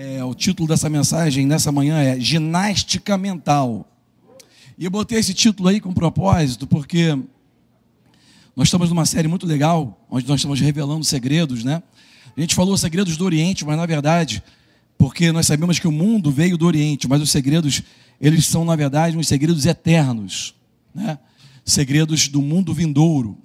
É, o título dessa mensagem nessa manhã é Ginástica Mental. E eu botei esse título aí com propósito, porque nós estamos numa série muito legal, onde nós estamos revelando segredos, né? A gente falou segredos do Oriente, mas na verdade, porque nós sabemos que o mundo veio do Oriente, mas os segredos, eles são na verdade uns segredos eternos, né? Segredos do mundo vindouro.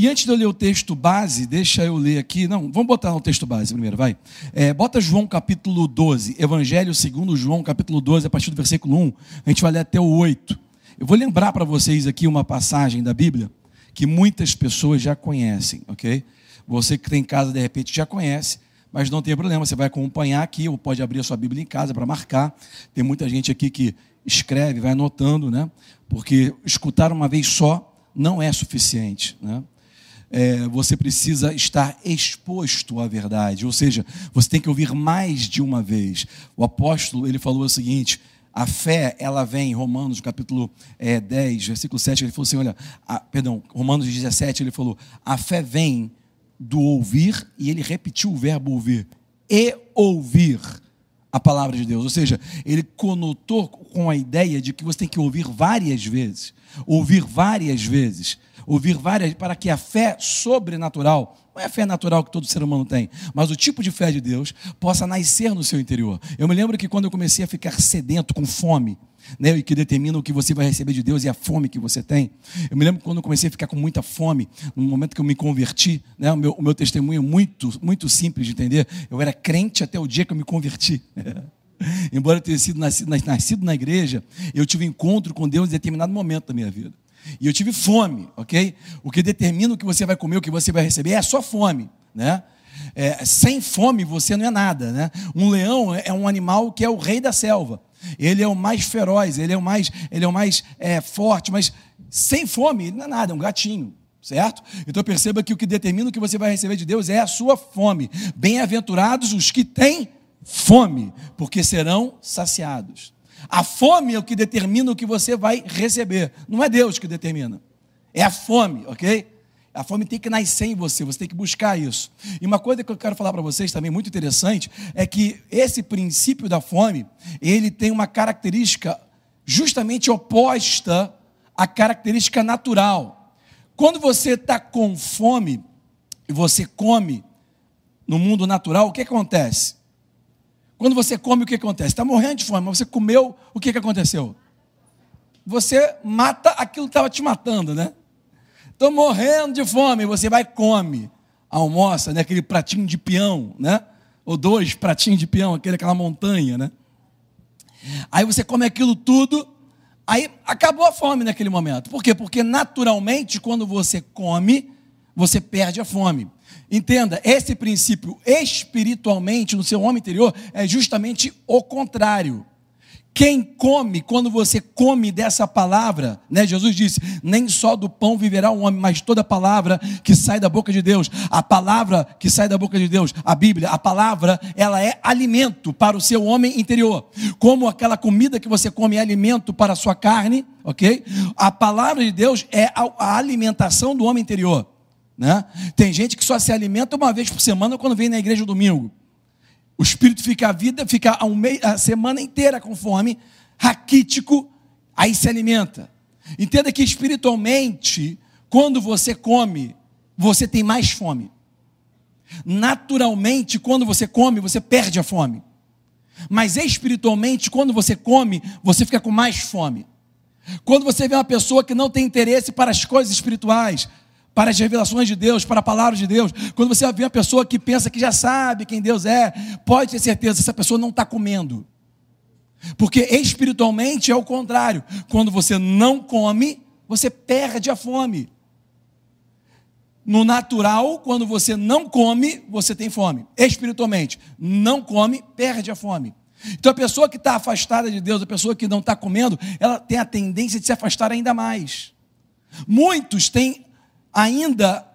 E antes de eu ler o texto base, deixa eu ler aqui. Não, vamos botar no texto base primeiro, vai. É, bota João capítulo 12, Evangelho segundo João capítulo 12, a partir do versículo 1. A gente vai ler até o 8. Eu vou lembrar para vocês aqui uma passagem da Bíblia que muitas pessoas já conhecem, ok? Você que tem em casa, de repente, já conhece, mas não tem problema, você vai acompanhar aqui, ou pode abrir a sua Bíblia em casa para marcar. Tem muita gente aqui que escreve, vai anotando, né? Porque escutar uma vez só não é suficiente, né? É, você precisa estar exposto à verdade, ou seja, você tem que ouvir mais de uma vez. O apóstolo ele falou o seguinte: a fé, ela vem, Romanos capítulo é, 10, versículo 7, ele falou assim: olha, a, perdão, Romanos 17, ele falou: a fé vem do ouvir, e ele repetiu o verbo ouvir, e ouvir a palavra de Deus. Ou seja, ele conotou com a ideia de que você tem que ouvir várias vezes, ouvir várias vezes ouvir várias, para que a fé sobrenatural, não é a fé natural que todo ser humano tem, mas o tipo de fé de Deus possa nascer no seu interior. Eu me lembro que quando eu comecei a ficar sedento, com fome, né, e que determina o que você vai receber de Deus e a fome que você tem. Eu me lembro quando eu comecei a ficar com muita fome, no momento que eu me converti, né, o, meu, o meu testemunho é muito, muito simples de entender. Eu era crente até o dia que eu me converti. Embora eu tenha sido nascido, nascido na igreja, eu tive encontro com Deus em determinado momento da minha vida. E eu tive fome, ok? O que determina o que você vai comer, o que você vai receber é a sua fome, né? É, sem fome você não é nada, né? Um leão é um animal que é o rei da selva. Ele é o mais feroz, ele é o mais, ele é o mais é, forte, mas sem fome ele não é nada, é um gatinho, certo? Então perceba que o que determina o que você vai receber de Deus é a sua fome. Bem-aventurados os que têm fome, porque serão saciados. A fome é o que determina o que você vai receber. Não é Deus que determina. É a fome, ok? A fome tem que nascer em você, você tem que buscar isso. E uma coisa que eu quero falar para vocês também muito interessante é que esse princípio da fome, ele tem uma característica justamente oposta à característica natural. Quando você está com fome e você come no mundo natural, o que acontece? Quando você come, o que acontece? Está morrendo de fome, mas você comeu, o que, que aconteceu? Você mata aquilo que estava te matando, né? Estou morrendo de fome, você vai come. Almoça, né? aquele pratinho de peão, né? Ou dois pratinhos de peão, aquele, aquela montanha, né? Aí você come aquilo tudo, aí acabou a fome naquele momento. Por quê? Porque naturalmente, quando você come, você perde a fome. Entenda, esse princípio espiritualmente no seu homem interior é justamente o contrário. Quem come, quando você come dessa palavra, né? Jesus disse: nem só do pão viverá o homem, mas toda palavra que sai da boca de Deus. A palavra que sai da boca de Deus, a Bíblia, a palavra, ela é alimento para o seu homem interior. Como aquela comida que você come é alimento para a sua carne, ok? A palavra de Deus é a, a alimentação do homem interior. Né? Tem gente que só se alimenta uma vez por semana quando vem na igreja domingo. O espírito fica a vida, fica a, um mei, a semana inteira com fome, raquítico, aí se alimenta. Entenda que espiritualmente, quando você come, você tem mais fome. Naturalmente, quando você come, você perde a fome. Mas espiritualmente, quando você come, você fica com mais fome. Quando você vê uma pessoa que não tem interesse para as coisas espirituais, para as revelações de Deus, para a palavra de Deus. Quando você vê uma pessoa que pensa que já sabe quem Deus é, pode ter certeza, essa pessoa não está comendo. Porque espiritualmente é o contrário. Quando você não come, você perde a fome. No natural, quando você não come, você tem fome. Espiritualmente, não come, perde a fome. Então a pessoa que está afastada de Deus, a pessoa que não está comendo, ela tem a tendência de se afastar ainda mais. Muitos têm ainda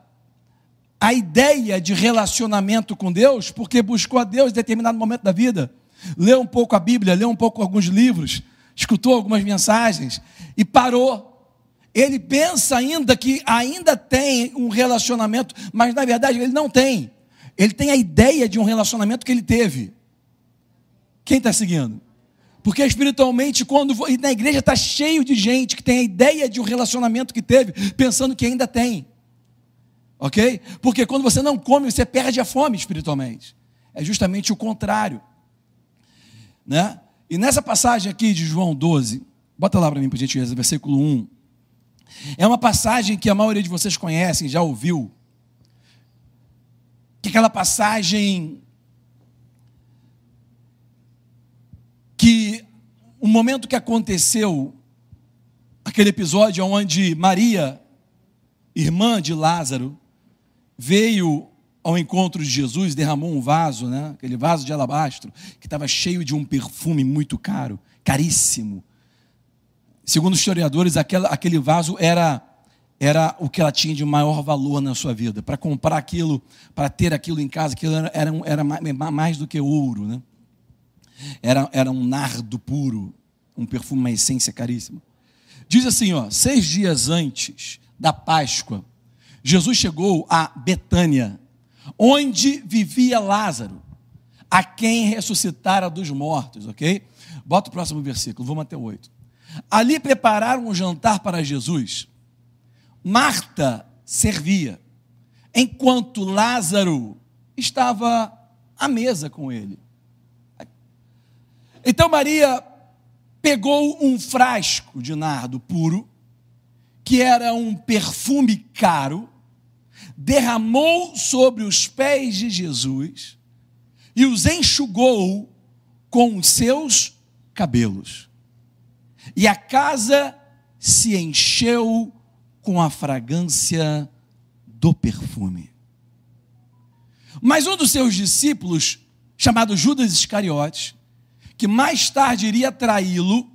a ideia de relacionamento com Deus, porque buscou a Deus em determinado momento da vida, leu um pouco a Bíblia, leu um pouco alguns livros, escutou algumas mensagens e parou. Ele pensa ainda que ainda tem um relacionamento, mas na verdade ele não tem. Ele tem a ideia de um relacionamento que ele teve. Quem está seguindo? Porque espiritualmente, quando na igreja está cheio de gente que tem a ideia de um relacionamento que teve, pensando que ainda tem. Ok? Porque quando você não come, você perde a fome espiritualmente. É justamente o contrário. Né? E nessa passagem aqui de João 12, bota lá para mim, por gentileza, versículo 1. É uma passagem que a maioria de vocês conhecem, já ouviu. Que aquela passagem que o momento que aconteceu aquele episódio onde Maria, irmã de Lázaro, veio ao encontro de Jesus, derramou um vaso, né? aquele vaso de alabastro, que estava cheio de um perfume muito caro, caríssimo. Segundo os historiadores, aquela, aquele vaso era, era o que ela tinha de maior valor na sua vida. Para comprar aquilo, para ter aquilo em casa, aquilo era, era, era mais do que ouro. Né? Era, era um nardo puro, um perfume, uma essência caríssima. Diz assim, ó, seis dias antes da Páscoa, Jesus chegou a Betânia, onde vivia Lázaro, a quem ressuscitara dos mortos, ok? Bota o próximo versículo, vamos até o 8. Ali prepararam um jantar para Jesus. Marta servia, enquanto Lázaro estava à mesa com ele. Então Maria pegou um frasco de nardo puro, que era um perfume caro, derramou sobre os pés de Jesus e os enxugou com os seus cabelos. E a casa se encheu com a fragrância do perfume. Mas um dos seus discípulos, chamado Judas Iscariotes, que mais tarde iria traí-lo,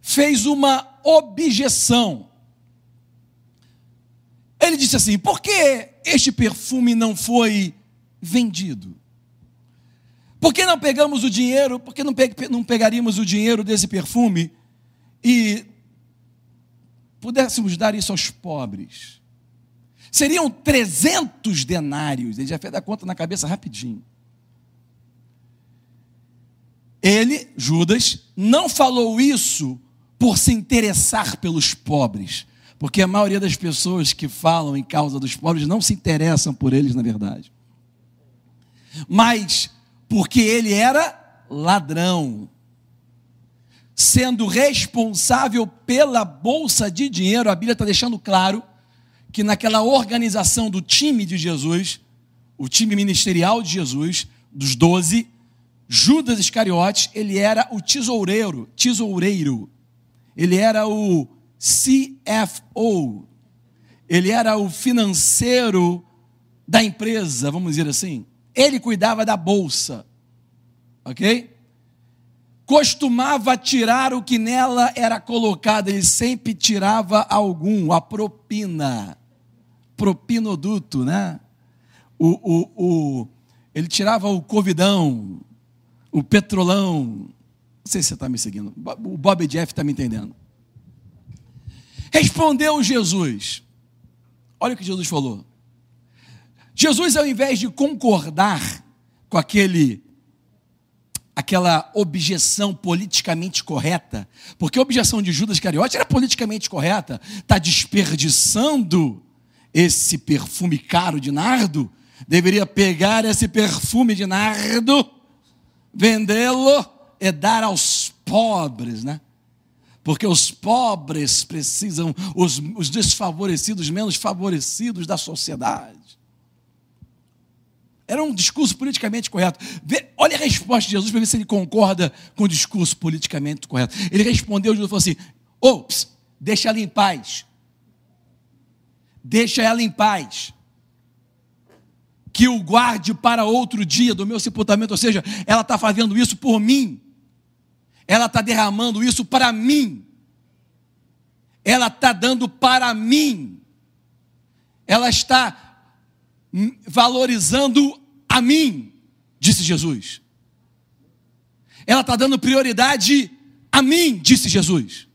fez uma objeção. Ele disse assim: por que este perfume não foi vendido? Por que não pegamos o dinheiro? Por que não, pe não pegaríamos o dinheiro desse perfume e pudéssemos dar isso aos pobres? Seriam 300 denários. Ele já fez a conta na cabeça rapidinho. Ele, Judas, não falou isso por se interessar pelos pobres, porque a maioria das pessoas que falam em causa dos pobres não se interessam por eles, na verdade. Mas porque ele era ladrão, sendo responsável pela bolsa de dinheiro, a Bíblia está deixando claro que naquela organização do time de Jesus, o time ministerial de Jesus, dos doze, Judas Iscariotes, ele era o tesoureiro, tesoureiro. Ele era o CFO. Ele era o financeiro da empresa, vamos dizer assim. Ele cuidava da bolsa. OK? Costumava tirar o que nela era colocado, ele sempre tirava algum, a propina. Propinoduto, né? O, o, o, ele tirava o covidão, o Petrolão. Não sei se você está me seguindo. O Bob Jeff está me entendendo. Respondeu Jesus. Olha o que Jesus falou. Jesus, ao invés de concordar com aquele aquela objeção politicamente correta, porque a objeção de Judas Cariote era politicamente correta, está desperdiçando esse perfume caro de nardo, deveria pegar esse perfume de nardo vendê-lo é dar aos pobres, né? Porque os pobres precisam, os, os desfavorecidos, menos favorecidos da sociedade. Era um discurso politicamente correto. Vê, olha a resposta de Jesus para ver se ele concorda com o discurso politicamente correto. Ele respondeu, Jesus falou assim: Ops, deixa ela em paz. Deixa ela em paz que o guarde para outro dia do meu sepultamento, ou seja, ela está fazendo isso por mim, ela está derramando isso para mim, ela está dando para mim, ela está valorizando a mim, disse Jesus. Ela está dando prioridade a mim, disse Jesus.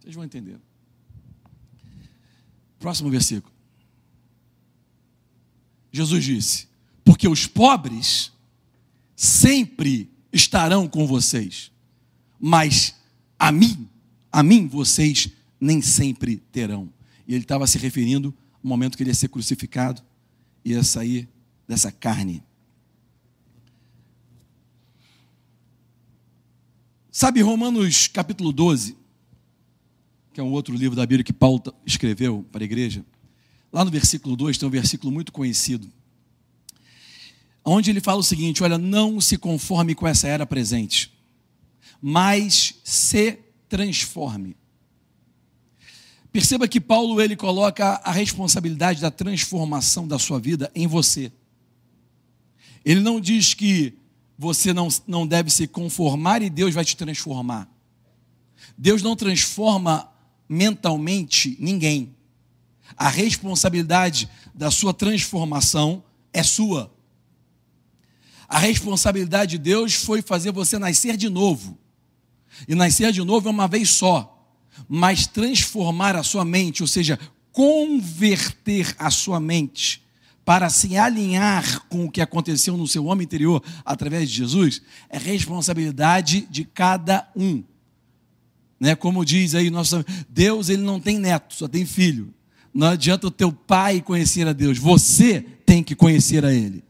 Vocês vão entender. Próximo versículo. Jesus disse: Porque os pobres sempre estarão com vocês, mas a mim, a mim vocês nem sempre terão. E ele estava se referindo ao momento que ele ia ser crucificado, ia sair dessa carne. Sabe Romanos capítulo 12, que é um outro livro da Bíblia que Paulo escreveu para a igreja? Lá no versículo 2 tem um versículo muito conhecido, onde ele fala o seguinte: olha, não se conforme com essa era presente, mas se transforme. Perceba que Paulo ele coloca a responsabilidade da transformação da sua vida em você. Ele não diz que você não, não deve se conformar e Deus vai te transformar. Deus não transforma mentalmente ninguém. A responsabilidade da sua transformação é sua. A responsabilidade de Deus foi fazer você nascer de novo. E nascer de novo é uma vez só. Mas transformar a sua mente, ou seja, converter a sua mente para se alinhar com o que aconteceu no seu homem interior através de Jesus, é responsabilidade de cada um. Né? Como diz aí nosso Deus, ele não tem neto, só tem filho. Não adianta o teu pai conhecer a Deus, você tem que conhecer a ele.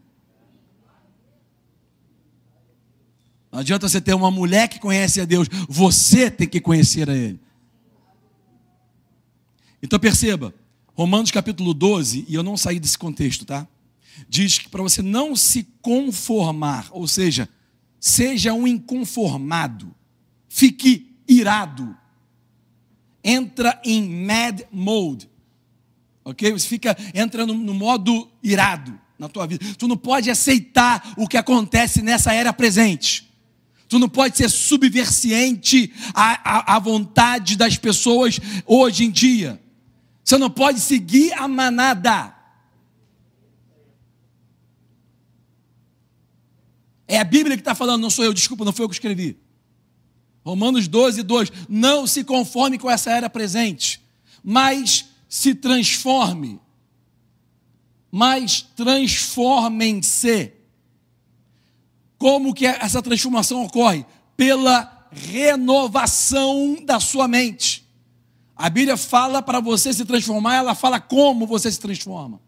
Não adianta você ter uma mulher que conhece a Deus, você tem que conhecer a Ele. Então perceba, Romanos capítulo 12, e eu não saí desse contexto, tá? Diz que para você não se conformar, ou seja, seja um inconformado, fique irado, entra em mad mode, ok? Você fica, entra no, no modo irado na tua vida. Tu não pode aceitar o que acontece nessa era presente. Tu não pode ser subversiente à, à, à vontade das pessoas hoje em dia. Você não pode seguir a manada. É a Bíblia que está falando, não sou eu, desculpa, não foi eu que escrevi. Romanos 12, 2. Não se conforme com essa era presente, mas se transforme. Mas transformem-se como que essa transformação ocorre? Pela renovação da sua mente. A Bíblia fala para você se transformar, ela fala como você se transforma.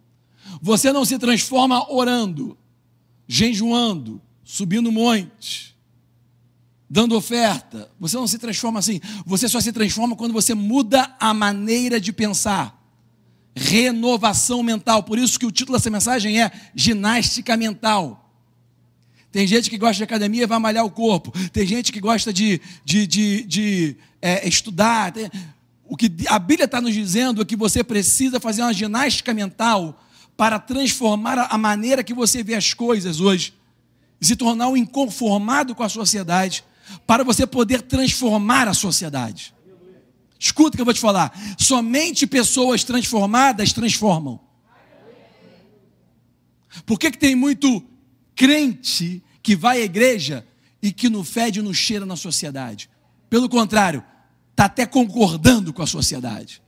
Você não se transforma orando, jejuando, subindo monte, dando oferta. Você não se transforma assim. Você só se transforma quando você muda a maneira de pensar. Renovação mental. Por isso que o título dessa mensagem é ginástica mental. Tem gente que gosta de academia e vai malhar o corpo. Tem gente que gosta de, de, de, de é, estudar. O que a Bíblia está nos dizendo é que você precisa fazer uma ginástica mental para transformar a maneira que você vê as coisas hoje. E se tornar um inconformado com a sociedade, para você poder transformar a sociedade. Escuta o que eu vou te falar. Somente pessoas transformadas transformam. Por que, que tem muito crente que vai à igreja e que não fede e não cheira na sociedade. Pelo contrário, está até concordando com a sociedade.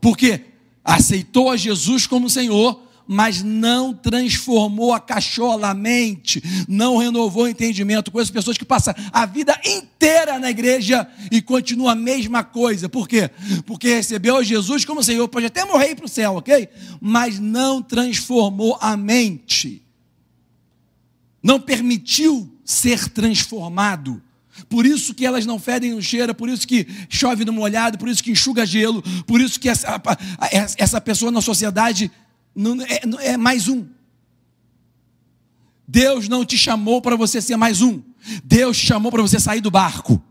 Porque aceitou a Jesus como Senhor, mas não transformou a cachola, a mente, não renovou o entendimento. Conheço pessoas que passam a vida inteira na igreja e continua a mesma coisa. Por quê? Porque recebeu Jesus como Senhor, pode até morrer para o céu, ok? Mas não transformou a mente não permitiu ser transformado. Por isso que elas não fedem no cheiro, por isso que chove no molhado, por isso que enxuga gelo, por isso que essa, essa pessoa na sociedade não, é, é mais um. Deus não te chamou para você ser mais um. Deus te chamou para você sair do barco.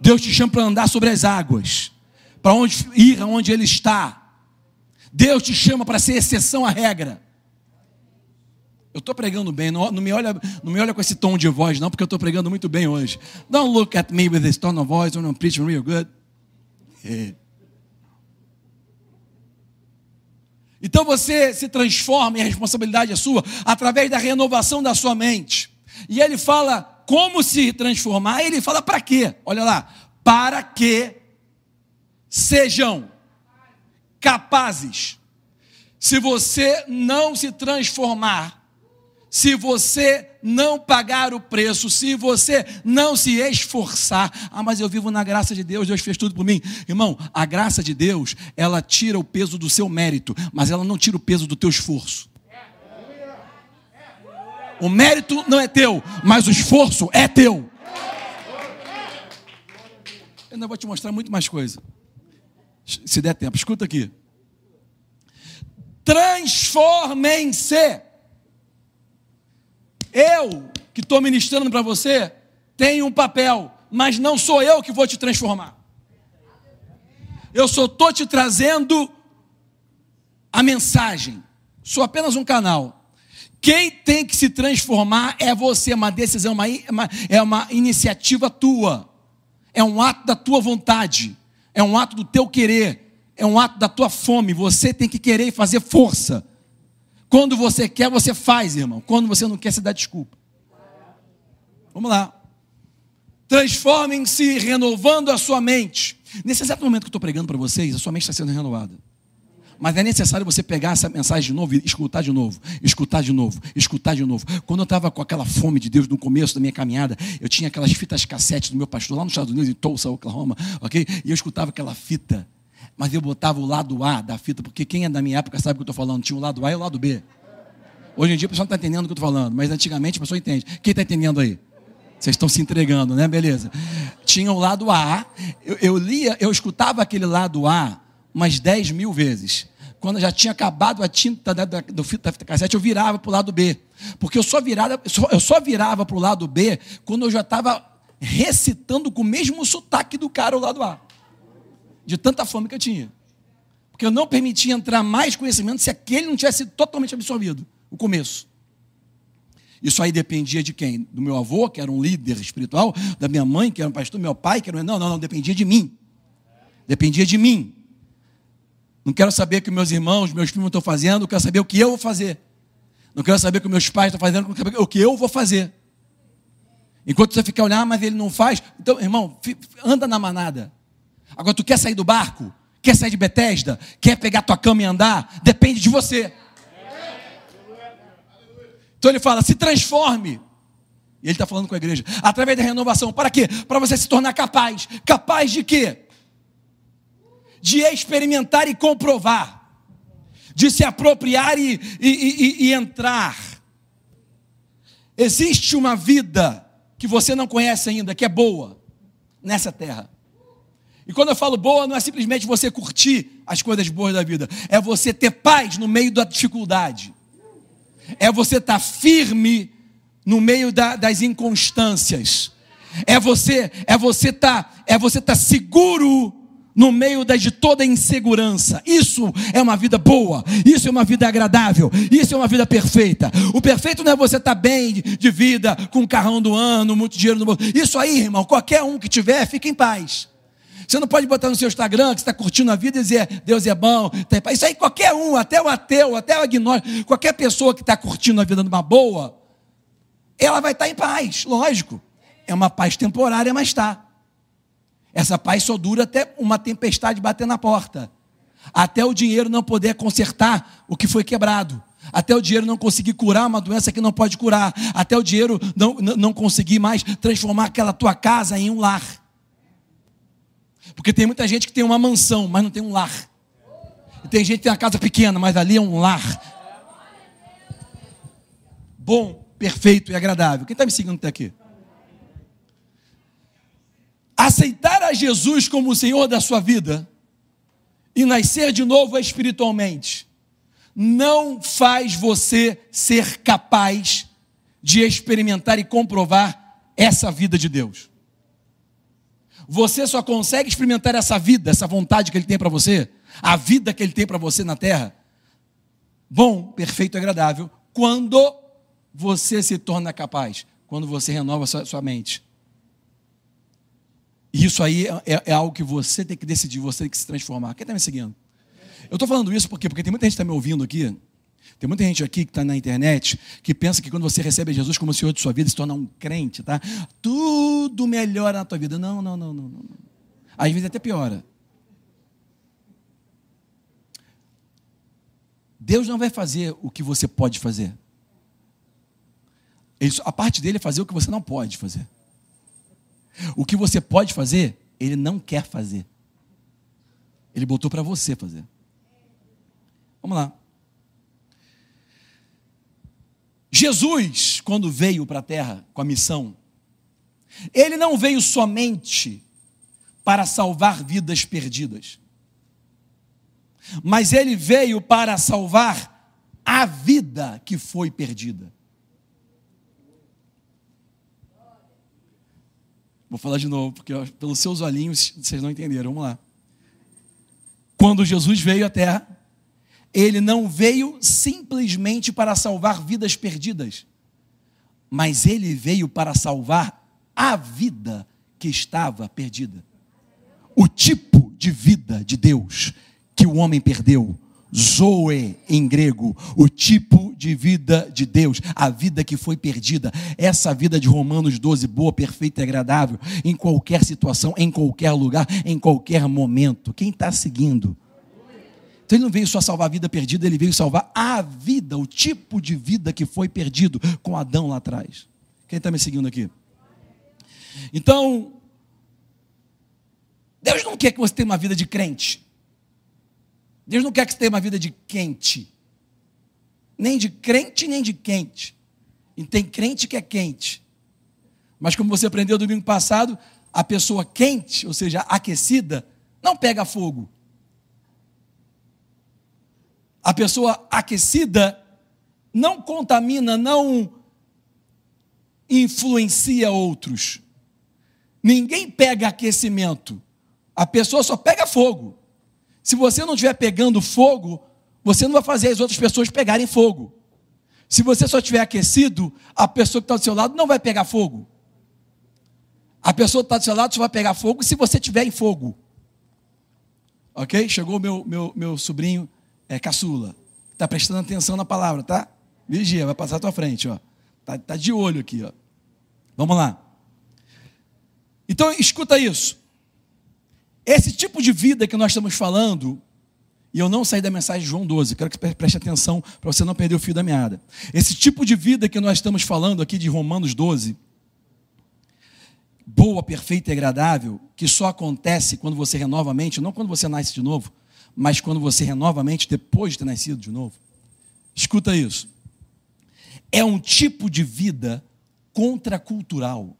Deus te chama para andar sobre as águas, para onde ir aonde Ele está. Deus te chama para ser exceção à regra. Eu estou pregando bem, não, não, me olha, não me olha com esse tom de voz, não, porque eu estou pregando muito bem hoje. Don't look at me with this tone of voice I'm preaching real good. É. Então você se transforma e a responsabilidade é sua através da renovação da sua mente. E ele fala como se transformar, ele fala para quê? Olha lá, para que sejam capazes. Se você não se transformar, se você não pagar o preço, se você não se esforçar. Ah, mas eu vivo na graça de Deus, Deus fez tudo por mim. Irmão, a graça de Deus, ela tira o peso do seu mérito, mas ela não tira o peso do teu esforço. O mérito não é teu, mas o esforço é teu. Eu ainda vou te mostrar muito mais coisa. Se der tempo, escuta aqui. Transformem-se. Eu que estou ministrando para você tenho um papel, mas não sou eu que vou te transformar. Eu só estou te trazendo a mensagem. Sou apenas um canal. Quem tem que se transformar é você, uma decisão, uma, uma, é uma iniciativa tua, é um ato da tua vontade, é um ato do teu querer, é um ato da tua fome. Você tem que querer e fazer força. Quando você quer, você faz, irmão. Quando você não quer, você dá desculpa. Vamos lá. Transformem-se renovando a sua mente. Nesse exato momento que eu estou pregando para vocês, a sua mente está sendo renovada. Mas é necessário você pegar essa mensagem de novo e escutar de novo, escutar de novo, escutar de novo. Quando eu estava com aquela fome de Deus no começo da minha caminhada, eu tinha aquelas fitas cassete do meu pastor lá nos Estados Unidos, em Tulsa, Oklahoma, ok? E eu escutava aquela fita, mas eu botava o lado A da fita, porque quem é da minha época sabe o que eu estou falando. Tinha o lado A e o lado B. Hoje em dia o pessoal não está entendendo o que eu estou falando, mas antigamente a pessoa entende. Quem está entendendo aí? Vocês estão se entregando, né? Beleza. Tinha o lado A, eu, eu lia, eu escutava aquele lado A umas 10 mil vezes quando já tinha acabado a tinta da, da, do fita, da fita cassete, eu virava para o lado B. Porque eu só, virava, eu só virava para o lado B quando eu já estava recitando com o mesmo sotaque do cara o lado A. De tanta fome que eu tinha. Porque eu não permitia entrar mais conhecimento se aquele não tivesse sido totalmente absorvido. O começo. Isso aí dependia de quem? Do meu avô, que era um líder espiritual, da minha mãe, que era um pastor, do meu pai, que era um... Não, não, não, dependia de mim. Dependia de mim. Não quero saber o que meus irmãos, meus filhos estão fazendo, quero saber o que eu vou fazer. Não quero saber o que meus pais estão fazendo, quero saber o que eu vou fazer. Enquanto você ficar olhando, ah, mas ele não faz. Então, irmão, anda na manada. Agora, tu quer sair do barco? Quer sair de Betesda? Quer pegar tua cama e andar? Depende de você. Então ele fala: se transforme. E ele está falando com a igreja. Através da renovação. Para quê? Para você se tornar capaz. Capaz de quê? de experimentar e comprovar, de se apropriar e, e, e, e entrar. Existe uma vida que você não conhece ainda, que é boa nessa terra. E quando eu falo boa, não é simplesmente você curtir as coisas boas da vida, é você ter paz no meio da dificuldade, é você estar firme no meio da, das inconstâncias, é você é você estar é você estar seguro no meio de toda insegurança. Isso é uma vida boa, isso é uma vida agradável, isso é uma vida perfeita. O perfeito não é você estar tá bem de vida, com um carrão do ano, muito dinheiro no bolso. Isso aí, irmão, qualquer um que tiver, fica em paz. Você não pode botar no seu Instagram que está curtindo a vida e dizer Deus é bom. Isso aí qualquer um, até o ateu, até o agnóstico, qualquer pessoa que está curtindo a vida numa boa, ela vai estar tá em paz, lógico. É uma paz temporária, mas está. Essa paz só dura até uma tempestade bater na porta. Até o dinheiro não poder consertar o que foi quebrado. Até o dinheiro não conseguir curar uma doença que não pode curar. Até o dinheiro não, não conseguir mais transformar aquela tua casa em um lar. Porque tem muita gente que tem uma mansão, mas não tem um lar. E tem gente que tem uma casa pequena, mas ali é um lar. Bom, perfeito e agradável. Quem está me seguindo até aqui? aceitar a Jesus como o Senhor da sua vida e nascer de novo espiritualmente, não faz você ser capaz de experimentar e comprovar essa vida de Deus. Você só consegue experimentar essa vida, essa vontade que Ele tem para você, a vida que Ele tem para você na terra, bom, perfeito e agradável, quando você se torna capaz, quando você renova sua, sua mente. E isso aí é, é, é, algo que você tem que decidir, você tem que se transformar. Quem está me seguindo? Eu estou falando isso porque, porque tem muita gente que está me ouvindo aqui. Tem muita gente aqui que está na internet que pensa que quando você recebe Jesus como Senhor de sua vida, se torna um crente, tá? Tudo melhora na tua vida. Não, não, não, não. não. Às vezes até piora. Deus não vai fazer o que você pode fazer. a parte dele é fazer o que você não pode fazer. O que você pode fazer, ele não quer fazer. Ele botou para você fazer. Vamos lá. Jesus, quando veio para a terra com a missão, ele não veio somente para salvar vidas perdidas, mas ele veio para salvar a vida que foi perdida. Vou falar de novo, porque pelos seus olhinhos vocês não entenderam. Vamos lá. Quando Jesus veio à terra, ele não veio simplesmente para salvar vidas perdidas, mas ele veio para salvar a vida que estava perdida. O tipo de vida de Deus que o homem perdeu Zoe em grego, o tipo de vida de Deus, a vida que foi perdida, essa vida de Romanos 12, boa, perfeita e agradável, em qualquer situação, em qualquer lugar, em qualquer momento. Quem está seguindo? Então ele não veio só salvar a vida perdida, ele veio salvar a vida, o tipo de vida que foi perdido com Adão lá atrás. Quem está me seguindo aqui? Então, Deus não quer que você tenha uma vida de crente. Deus não quer que você tenha uma vida de quente. Nem de crente, nem de quente. E tem crente que é quente. Mas como você aprendeu domingo passado, a pessoa quente, ou seja, aquecida, não pega fogo. A pessoa aquecida não contamina, não influencia outros. Ninguém pega aquecimento. A pessoa só pega fogo. Se você não estiver pegando fogo, você não vai fazer as outras pessoas pegarem fogo. Se você só estiver aquecido, a pessoa que está do seu lado não vai pegar fogo. A pessoa que está do seu lado só vai pegar fogo se você estiver em fogo. Ok? Chegou meu, meu, meu sobrinho é, caçula. Está prestando atenção na palavra, tá? Vigia, vai passar à tua frente, ó. Tá, tá de olho aqui, ó. Vamos lá. Então, escuta isso. Esse tipo de vida que nós estamos falando, e eu não saí da mensagem de João 12, quero que você preste atenção para você não perder o fio da meada. Esse tipo de vida que nós estamos falando aqui de Romanos 12, boa, perfeita e agradável, que só acontece quando você renova a mente, não quando você nasce de novo, mas quando você renova a mente depois de ter nascido de novo. Escuta isso. É um tipo de vida contracultural.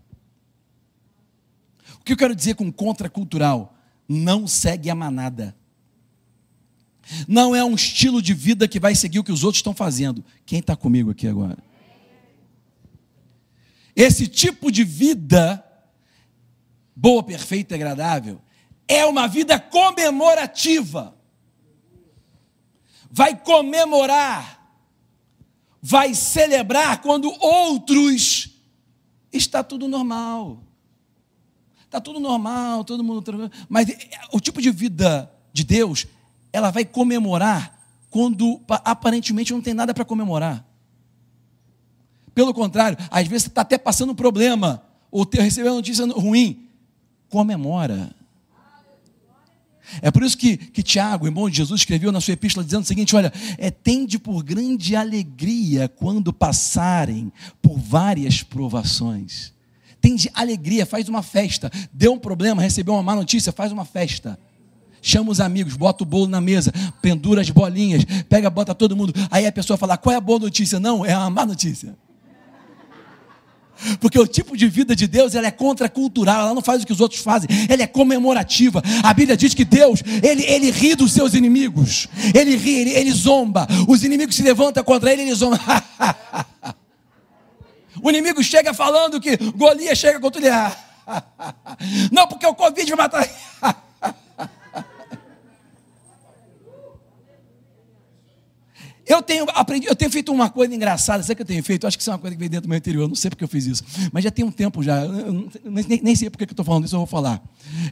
O que eu quero dizer com contracultural? não segue a manada. Não é um estilo de vida que vai seguir o que os outros estão fazendo. Quem está comigo aqui agora? Esse tipo de vida, boa, perfeita e agradável, é uma vida comemorativa. Vai comemorar, vai celebrar quando outros está tudo normal. Está tudo normal, todo mundo. Mas o tipo de vida de Deus, ela vai comemorar quando aparentemente não tem nada para comemorar. Pelo contrário, às vezes você está até passando um problema, ou recebeu uma notícia ruim, comemora. É por isso que, que Tiago, irmão de Jesus, escreveu na sua epístola dizendo o seguinte: olha, é tende por grande alegria quando passarem por várias provações tem de alegria, faz uma festa. Deu um problema, recebeu uma má notícia, faz uma festa. Chama os amigos, bota o bolo na mesa, pendura as bolinhas, pega, bota todo mundo. Aí a pessoa fala: qual é a boa notícia? Não, é a má notícia. Porque o tipo de vida de Deus ela é contracultural, ela não faz o que os outros fazem, ela é comemorativa. A Bíblia diz que Deus, ele, ele ri dos seus inimigos, ele ri, ele, ele zomba. Os inimigos se levantam contra ele, ele zomba. O inimigo chega falando que Golias chega contra ele. Não, porque o Covid vai matar. Eu tenho aprendido, eu tenho feito uma coisa engraçada, sei que eu tenho feito, acho que isso é uma coisa que vem dentro do meu interior, não sei porque eu fiz isso, mas já tem um tempo já, eu nem, nem, sei porque que eu estou falando isso, eu vou falar.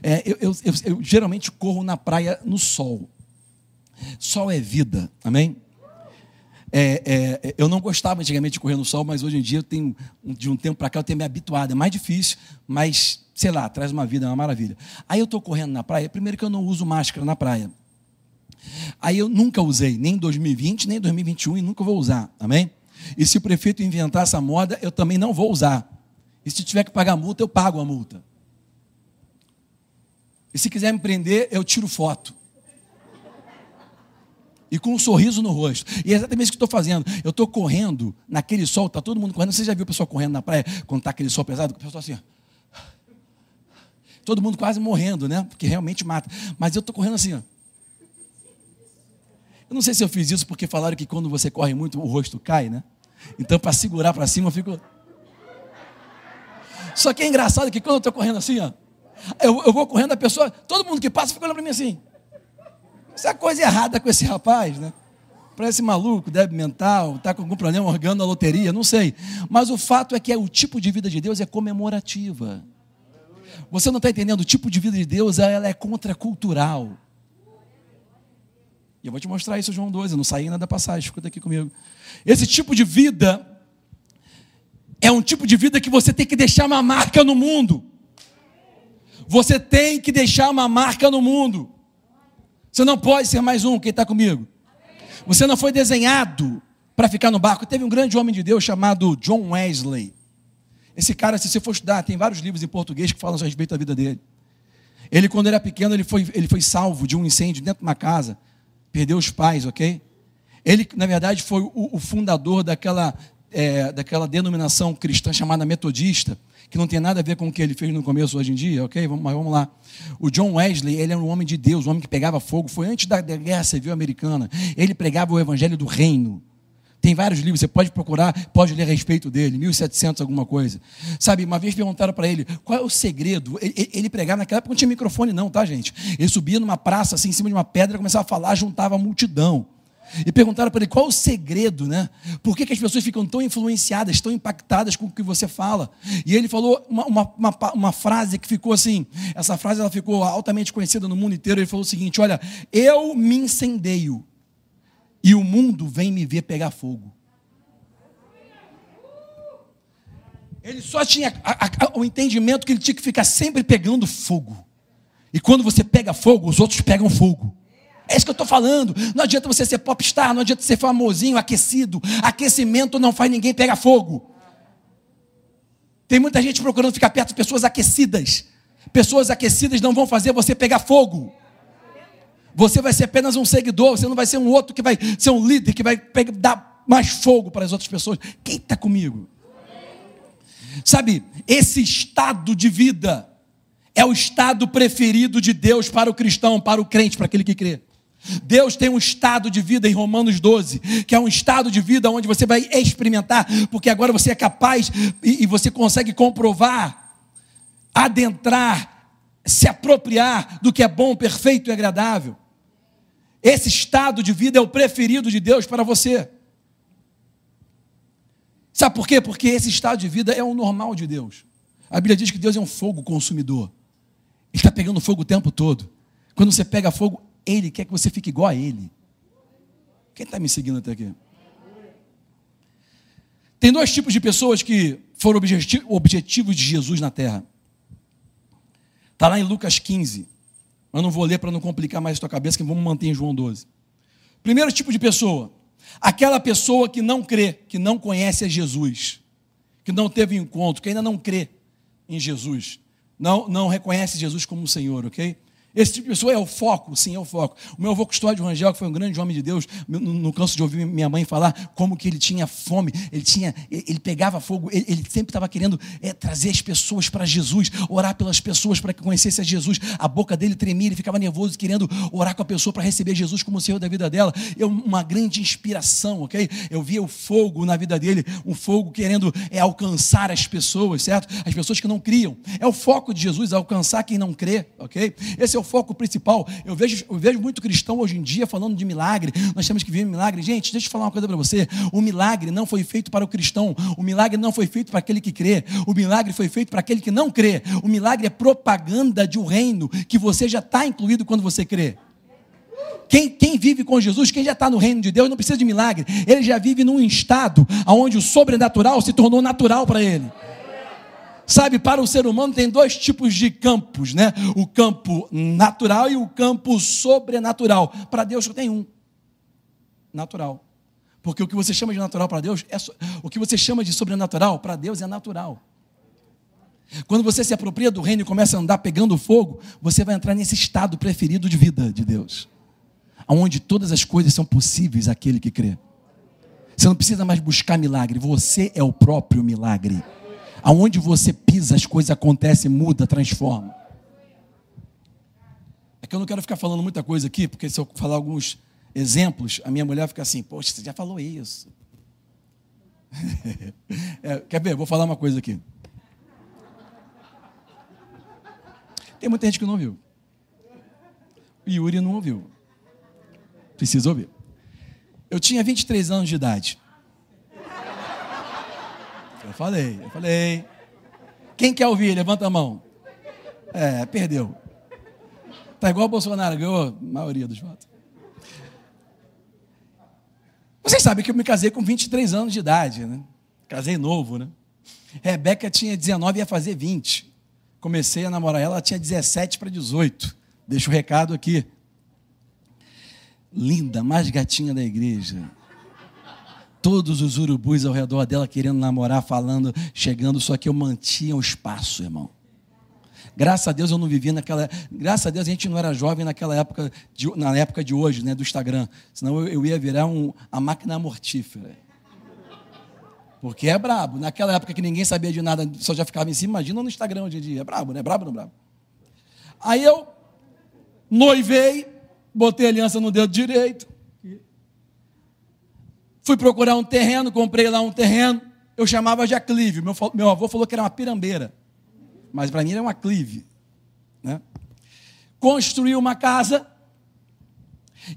É, eu, eu, eu, eu geralmente corro na praia no sol. Sol é vida, amém? É, é, eu não gostava antigamente de correr no sol, mas hoje em dia eu tenho, de um tempo para cá, eu tenho me habituado. É mais difícil, mas sei lá, traz uma vida, é uma maravilha. Aí eu estou correndo na praia, primeiro que eu não uso máscara na praia. Aí eu nunca usei, nem em 2020, nem em 2021, e nunca vou usar, amém? E se o prefeito inventar essa moda, eu também não vou usar. E se tiver que pagar multa, eu pago a multa. E se quiser me prender, eu tiro foto. E com um sorriso no rosto. E é exatamente isso que estou fazendo. Eu estou correndo naquele sol, está todo mundo correndo. Você já viu o pessoal correndo na praia quando está aquele sol pesado? O pessoal assim. Todo mundo quase morrendo, né? Porque realmente mata. Mas eu estou correndo assim, ó. Eu não sei se eu fiz isso porque falaram que quando você corre muito o rosto cai, né? Então, para segurar para cima, eu fico. Só que é engraçado que quando eu estou correndo assim, ó, eu, eu, vou correndo, a pessoa, todo mundo que passa fica olhando para mim assim. Essa é coisa errada com esse rapaz, né? Parece maluco, débil mental, está com algum problema orgando a loteria, não sei. Mas o fato é que é, o tipo de vida de Deus é comemorativa. Você não está entendendo? O tipo de vida de Deus ela é contracultural. E eu vou te mostrar isso, João 2. Eu não saí ainda da passagem, escuta aqui comigo. Esse tipo de vida é um tipo de vida que você tem que deixar uma marca no mundo. Você tem que deixar uma marca no mundo. Você não pode ser mais um, quem está comigo? Você não foi desenhado para ficar no barco. Teve um grande homem de Deus chamado John Wesley. Esse cara, se você for estudar, tem vários livros em português que falam a respeito da vida dele. Ele, quando era pequeno, ele foi, ele foi salvo de um incêndio dentro de uma casa perdeu os pais, ok? Ele, na verdade, foi o, o fundador daquela, é, daquela denominação cristã chamada metodista, que não tem nada a ver com o que ele fez no começo hoje em dia, ok? Vamos, mas vamos lá. O John Wesley, ele era um homem de Deus, um homem que pegava fogo, foi antes da, da guerra civil americana. Ele pregava o evangelho do reino. Tem vários livros, você pode procurar, pode ler a respeito dele, 1700 alguma coisa. Sabe, uma vez perguntaram para ele, qual é o segredo? Ele, ele, pregava, naquela época não tinha microfone não, tá gente? Ele subia numa praça, assim, em cima de uma pedra, começava a falar, juntava a multidão. E perguntaram para ele qual é o segredo, né? Por que, que, as pessoas ficam tão influenciadas, tão impactadas com o que você fala? E ele falou uma, uma, uma, uma, frase que ficou assim, essa frase ela ficou altamente conhecida no mundo inteiro. Ele falou o seguinte: olha, eu me incendeio e o mundo vem me ver pegar fogo. Ele só tinha a, a, o entendimento que ele tinha que ficar sempre pegando fogo. E quando você pega fogo, os outros pegam fogo. É isso que eu estou falando. Não adianta você ser popstar, não adianta ser famosinho, aquecido. Aquecimento não faz ninguém pegar fogo. Tem muita gente procurando ficar perto de pessoas aquecidas. Pessoas aquecidas não vão fazer você pegar fogo. Você vai ser apenas um seguidor, você não vai ser um outro que vai ser um líder, que vai dar mais fogo para as outras pessoas. Quem está comigo? Sabe, esse estado de vida é o estado preferido de Deus para o cristão, para o crente, para aquele que crê. Deus tem um estado de vida em Romanos 12, que é um estado de vida onde você vai experimentar, porque agora você é capaz e, e você consegue comprovar, adentrar se apropriar do que é bom, perfeito e agradável. Esse estado de vida é o preferido de Deus para você. Sabe por quê? Porque esse estado de vida é o normal de Deus. A Bíblia diz que Deus é um fogo consumidor. Ele está pegando fogo o tempo todo. Quando você pega fogo, Ele quer que você fique igual a Ele. Quem está me seguindo até aqui? Tem dois tipos de pessoas que foram objetivos de Jesus na terra. Está lá em Lucas 15. Mas não vou ler para não complicar mais a tua cabeça, que vamos manter em João 12. Primeiro tipo de pessoa, aquela pessoa que não crê, que não conhece a Jesus, que não teve encontro, que ainda não crê em Jesus, não, não reconhece Jesus como Senhor, ok? Esse tipo de pessoa é o foco, sim, é o foco. O meu avô Custódio Rangel, que foi um grande homem de Deus, não canso de ouvir minha mãe falar como que ele tinha fome, ele tinha, ele pegava fogo, ele, ele sempre estava querendo é, trazer as pessoas para Jesus, orar pelas pessoas para que conhecessem a Jesus. A boca dele tremia, ele ficava nervoso, querendo orar com a pessoa para receber Jesus como o Senhor da vida dela. É uma grande inspiração, ok? Eu via o fogo na vida dele, um fogo querendo é, alcançar as pessoas, certo? As pessoas que não criam. É o foco de Jesus, alcançar quem não crê, ok? Esse é o foco principal. Eu vejo, eu vejo muito cristão hoje em dia falando de milagre. Nós temos que ver milagre. Gente, deixa eu falar uma coisa para você. O milagre não foi feito para o cristão. O milagre não foi feito para aquele que crê. O milagre foi feito para aquele que não crê. O milagre é propaganda de um reino que você já está incluído quando você crê. Quem, quem, vive com Jesus, quem já está no reino de Deus, não precisa de milagre. Ele já vive num estado onde o sobrenatural se tornou natural para ele. Sabe, para o ser humano tem dois tipos de campos, né? O campo natural e o campo sobrenatural. Para Deus só tem um: natural. Porque o que você chama de natural para Deus, é so... o que você chama de sobrenatural para Deus é natural. Quando você se apropria do reino e começa a andar pegando fogo, você vai entrar nesse estado preferido de vida de Deus, onde todas as coisas são possíveis àquele que crê. Você não precisa mais buscar milagre, você é o próprio milagre. Aonde você pisa, as coisas acontecem, muda, transforma. É que eu não quero ficar falando muita coisa aqui, porque se eu falar alguns exemplos, a minha mulher fica assim: Poxa, você já falou isso. é, quer ver? Vou falar uma coisa aqui. Tem muita gente que não ouviu. O Yuri não ouviu. Precisa ouvir. Eu tinha 23 anos de idade. Falei, eu falei. Quem quer ouvir? Levanta a mão. É, perdeu. Tá igual o Bolsonaro, ganhou a maioria dos votos. Vocês sabem que eu me casei com 23 anos de idade, né? Casei novo, né? Rebeca tinha 19 e ia fazer 20. Comecei a namorar ela, ela tinha 17 para 18. Deixa o recado aqui. Linda, mais gatinha da igreja. Todos os urubus ao redor dela querendo namorar, falando, chegando, só que eu mantinha o espaço, irmão. Graças a Deus eu não vivia naquela. Graças a Deus a gente não era jovem naquela época, de, na época de hoje, né, do Instagram. Senão eu, ia virar um, a máquina mortífera. Porque é brabo. Naquela época que ninguém sabia de nada, só já ficava em cima, imagina no Instagram hoje em dia. É brabo, né? Brabo ou não brabo? Aí eu noivei, botei aliança no dedo direito. Fui procurar um terreno, comprei lá um terreno. Eu chamava de aclive. Meu, meu avô falou que era uma pirambeira mas para mim era uma clive. Né? Construí uma casa,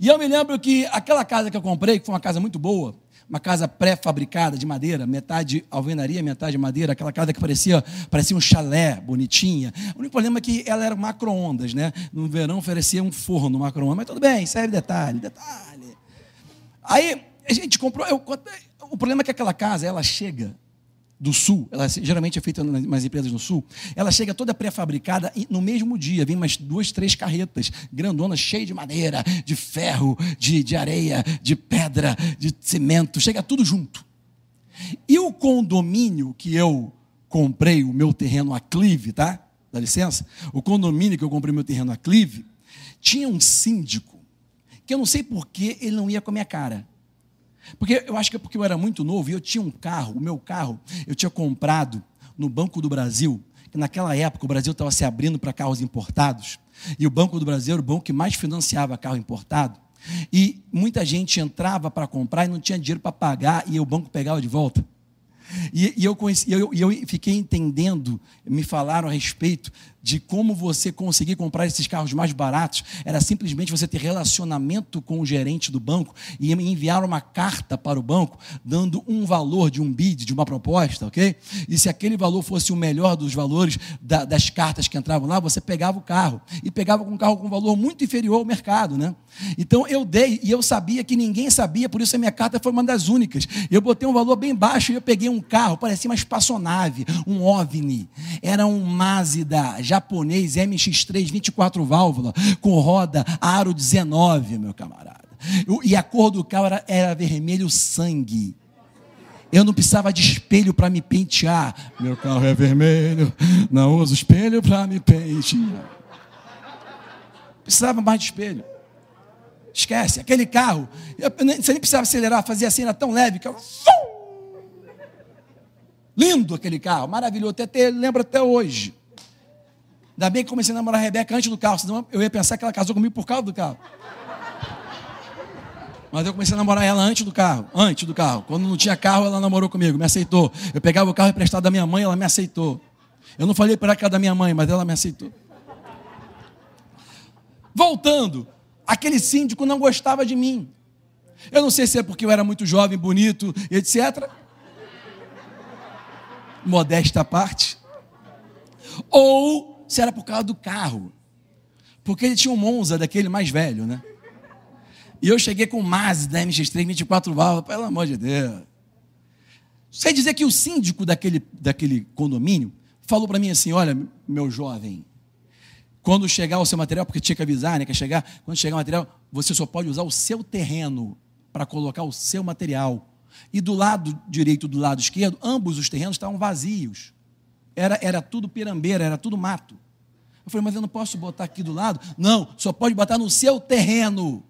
e eu me lembro que aquela casa que eu comprei, que foi uma casa muito boa, uma casa pré-fabricada de madeira, metade alvenaria, metade madeira, aquela casa que parecia, parecia um chalé, bonitinha. O único problema é que ela era macro-ondas, né? No verão oferecia um forno macro-ondas, mas tudo bem, serve detalhe, detalhe. Aí a gente comprou, eu, o problema é que aquela casa, ela chega do sul, ela geralmente é feita nas empresas no sul, ela chega toda pré-fabricada no mesmo dia vem umas duas, três carretas grandonas, cheias de madeira, de ferro, de, de areia, de pedra, de cimento, chega tudo junto. E o condomínio que eu comprei o meu terreno a Clive, tá? Dá licença? O condomínio que eu comprei o meu terreno a Clive, tinha um síndico que eu não sei por que ele não ia com a minha cara. Porque eu acho que é porque eu era muito novo e eu tinha um carro, o meu carro, eu tinha comprado no Banco do Brasil, que naquela época o Brasil estava se abrindo para carros importados, e o Banco do Brasil era o banco que mais financiava carro importado. E muita gente entrava para comprar e não tinha dinheiro para pagar, e o banco pegava de volta. E, e eu, conheci, eu, eu fiquei entendendo, me falaram a respeito de como você conseguir comprar esses carros mais baratos era simplesmente você ter relacionamento com o gerente do banco e enviar uma carta para o banco dando um valor de um bid, de uma proposta, ok? E se aquele valor fosse o melhor dos valores da, das cartas que entravam lá, você pegava o carro e pegava um carro com um valor muito inferior ao mercado, né? Então eu dei e eu sabia que ninguém sabia, por isso a minha carta foi uma das únicas. Eu botei um valor bem baixo e eu peguei um carro, parecia uma espaçonave, um OVNI. Era um Mazda japonês MX3 24 válvula com roda aro 19, meu camarada. E a cor do carro era, era vermelho sangue. Eu não precisava de espelho para me pentear. Meu carro é vermelho, não uso espelho para me pentear. Precisava mais de espelho. Esquece, aquele carro, você nem precisava acelerar, fazia assim, era tão leve que eu... Lindo aquele carro, maravilhoso, até, até lembro até hoje. Ainda bem que comecei a namorar a Rebeca antes do carro, senão eu ia pensar que ela casou comigo por causa do carro. Mas eu comecei a namorar ela antes do carro, antes do carro. Quando não tinha carro, ela namorou comigo, me aceitou. Eu pegava o carro emprestado da minha mãe, ela me aceitou. Eu não falei para era da minha mãe, mas ela me aceitou. Voltando, aquele síndico não gostava de mim. Eu não sei se é porque eu era muito jovem, bonito, etc. Modesta parte. Ou se era por causa do carro. Porque ele tinha um Monza daquele mais velho, né? E eu cheguei com um Mazda MX-3 24 válvulas, pelo amor de Deus. Sei dizer que o síndico daquele, daquele condomínio falou para mim assim: olha, meu jovem, quando chegar o seu material, porque tinha que avisar, né? Que chegar, quando chegar o material, você só pode usar o seu terreno para colocar o seu material. E do lado direito do lado esquerdo, ambos os terrenos estavam vazios. Era, era tudo pirambeira, era tudo mato. Eu falei, mas eu não posso botar aqui do lado? Não, só pode botar no seu terreno.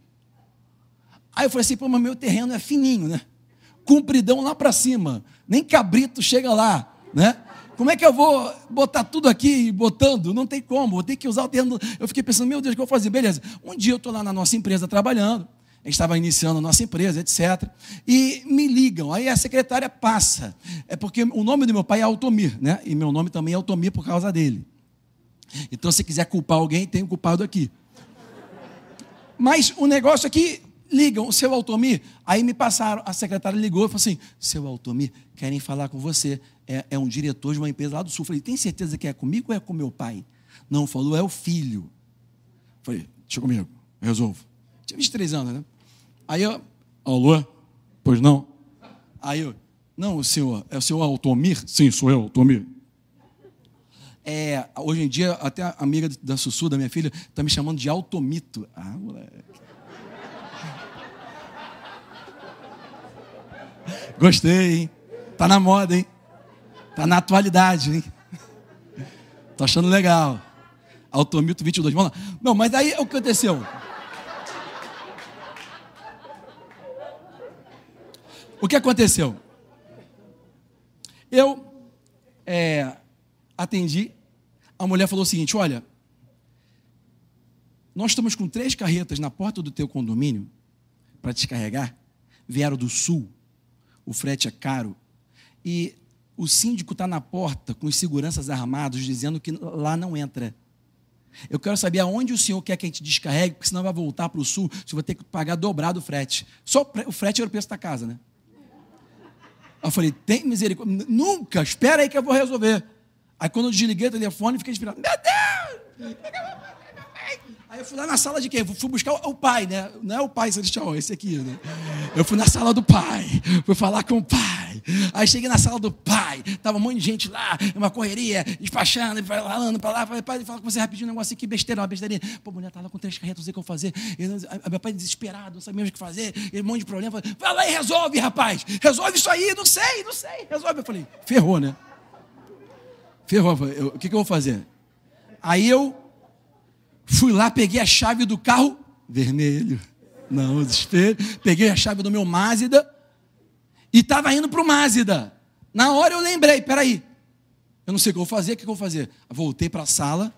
Aí eu falei assim, pô, mas meu terreno é fininho, né? Compridão lá para cima. Nem cabrito chega lá, né? Como é que eu vou botar tudo aqui botando? Não tem como, vou ter que usar o terreno. Eu fiquei pensando, meu Deus, o que eu vou fazer? Beleza. Um dia eu estou lá na nossa empresa trabalhando, a gente estava iniciando a nossa empresa, etc. E me ligam, aí a secretária passa. É porque o nome do meu pai é Altomir, né? E meu nome também é Altomir por causa dele. Então, se quiser culpar alguém, tem um culpado aqui. Mas o negócio aqui, ligam, o seu Altomir. Aí me passaram, a secretária ligou e falou assim: seu Altomir, querem falar com você. É, é, um diretor de uma empresa lá do sul. falei, tem certeza que é comigo ou é com meu pai? Não, falou, é o filho. falei, deixa comigo, resolvo. Tinha 23 anos, né? Aí eu, alô? Pois não? Aí eu, não, o senhor, é o senhor Altomir? Sim, sou eu, Altomir. É, hoje em dia, até a amiga da Sussu, da minha filha, está me chamando de Altomito. Ah, moleque. Gostei, hein? Tá na moda, hein? Tá na atualidade, hein? Tô achando legal. Automito 22. Vamos lá. Não, mas aí o que aconteceu? O que aconteceu? Eu é, atendi, a mulher falou o seguinte: olha, nós estamos com três carretas na porta do teu condomínio para descarregar, vieram do sul, o frete é caro, e o síndico está na porta com os seguranças armados dizendo que lá não entra. Eu quero saber aonde o senhor quer que a gente descarregue, porque senão vai voltar para o sul, você vai ter que pagar dobrado o frete. Só o frete era o preço da casa, né? Eu falei, tem misericórdia. Nunca, espera aí que eu vou resolver. Aí quando eu desliguei o telefone, fiquei esperando. Meu Deus! Aí eu fui lá na sala de quem? Fui buscar o pai, né? Não é o pai celestial, esse aqui, né? Eu fui na sala do pai, fui falar com o pai. Aí cheguei na sala do pai, tava um monte de gente lá, uma correria, despachando, falando para lá. Falei, pai, fala com você rapidinho um negócio aqui, besteira, uma besteirinha. Pô, a mulher tá lá com três carretas, não sei o que eu fazer. Eu, meu pai desesperado, não sabia mesmo o que fazer, um monte de problema. Falei, vai lá e resolve, rapaz. Resolve isso aí, não sei, não sei. Resolve. Eu falei, ferrou, né? Ferrou. o que, que eu vou fazer? Aí eu Fui lá, peguei a chave do carro vermelho. Não, desespero. Peguei a chave do meu Mazda e estava indo para o Mazda. Na hora eu lembrei, peraí, eu não sei o que eu vou fazer, o que eu vou fazer? Voltei para a sala,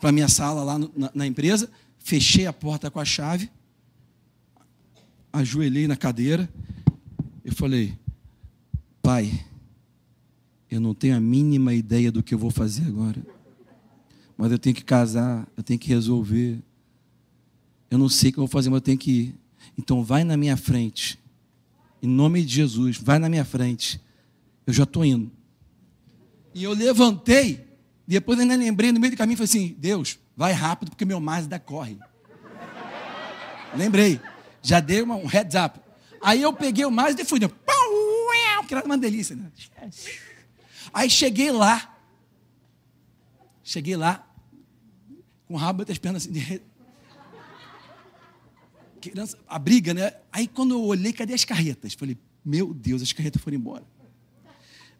para minha sala lá no, na, na empresa, fechei a porta com a chave, ajoelhei na cadeira e falei, pai, eu não tenho a mínima ideia do que eu vou fazer agora mas eu tenho que casar, eu tenho que resolver. Eu não sei o que eu vou fazer, mas eu tenho que ir. Então vai na minha frente. Em nome de Jesus, vai na minha frente. Eu já estou indo. E eu levantei, depois ainda lembrei no meio do caminho, falei assim, Deus, vai rápido, porque meu Mazda corre. Lembrei. Já dei uma, um heads up. Aí eu peguei o Mazda e fui. Né? Que era uma delícia. Né? Aí cheguei lá. Cheguei lá, com o rabo entre as pernas assim, de... A briga, né? Aí quando eu olhei, cadê as carretas? Falei, meu Deus, as carretas foram embora.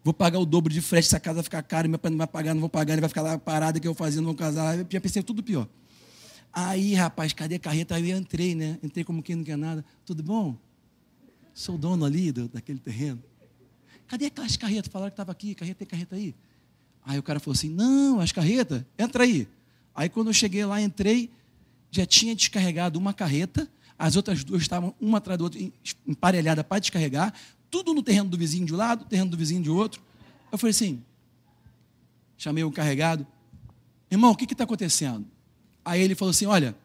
Vou pagar o dobro de frete, essa casa vai ficar cara, meu pai não vai pagar, não vou pagar, ele vai ficar lá parado que eu fazendo, não vou casar. Eu já pensei tudo pior. Aí, rapaz, cadê a carreta? Aí eu entrei, né? Entrei como quem não quer nada. Tudo bom? Sou dono ali do, daquele terreno. Cadê aquelas carretas? Falaram que estava aqui, carreta tem carreta aí. Aí o cara falou assim: Não, as carretas, entra aí. Aí quando eu cheguei lá, entrei, já tinha descarregado uma carreta, as outras duas estavam uma atrás da outra, emparelhada para descarregar, tudo no terreno do vizinho de um lado, terreno do vizinho de outro. Eu falei assim, chamei o carregado, irmão, o que está acontecendo? Aí ele falou assim, olha,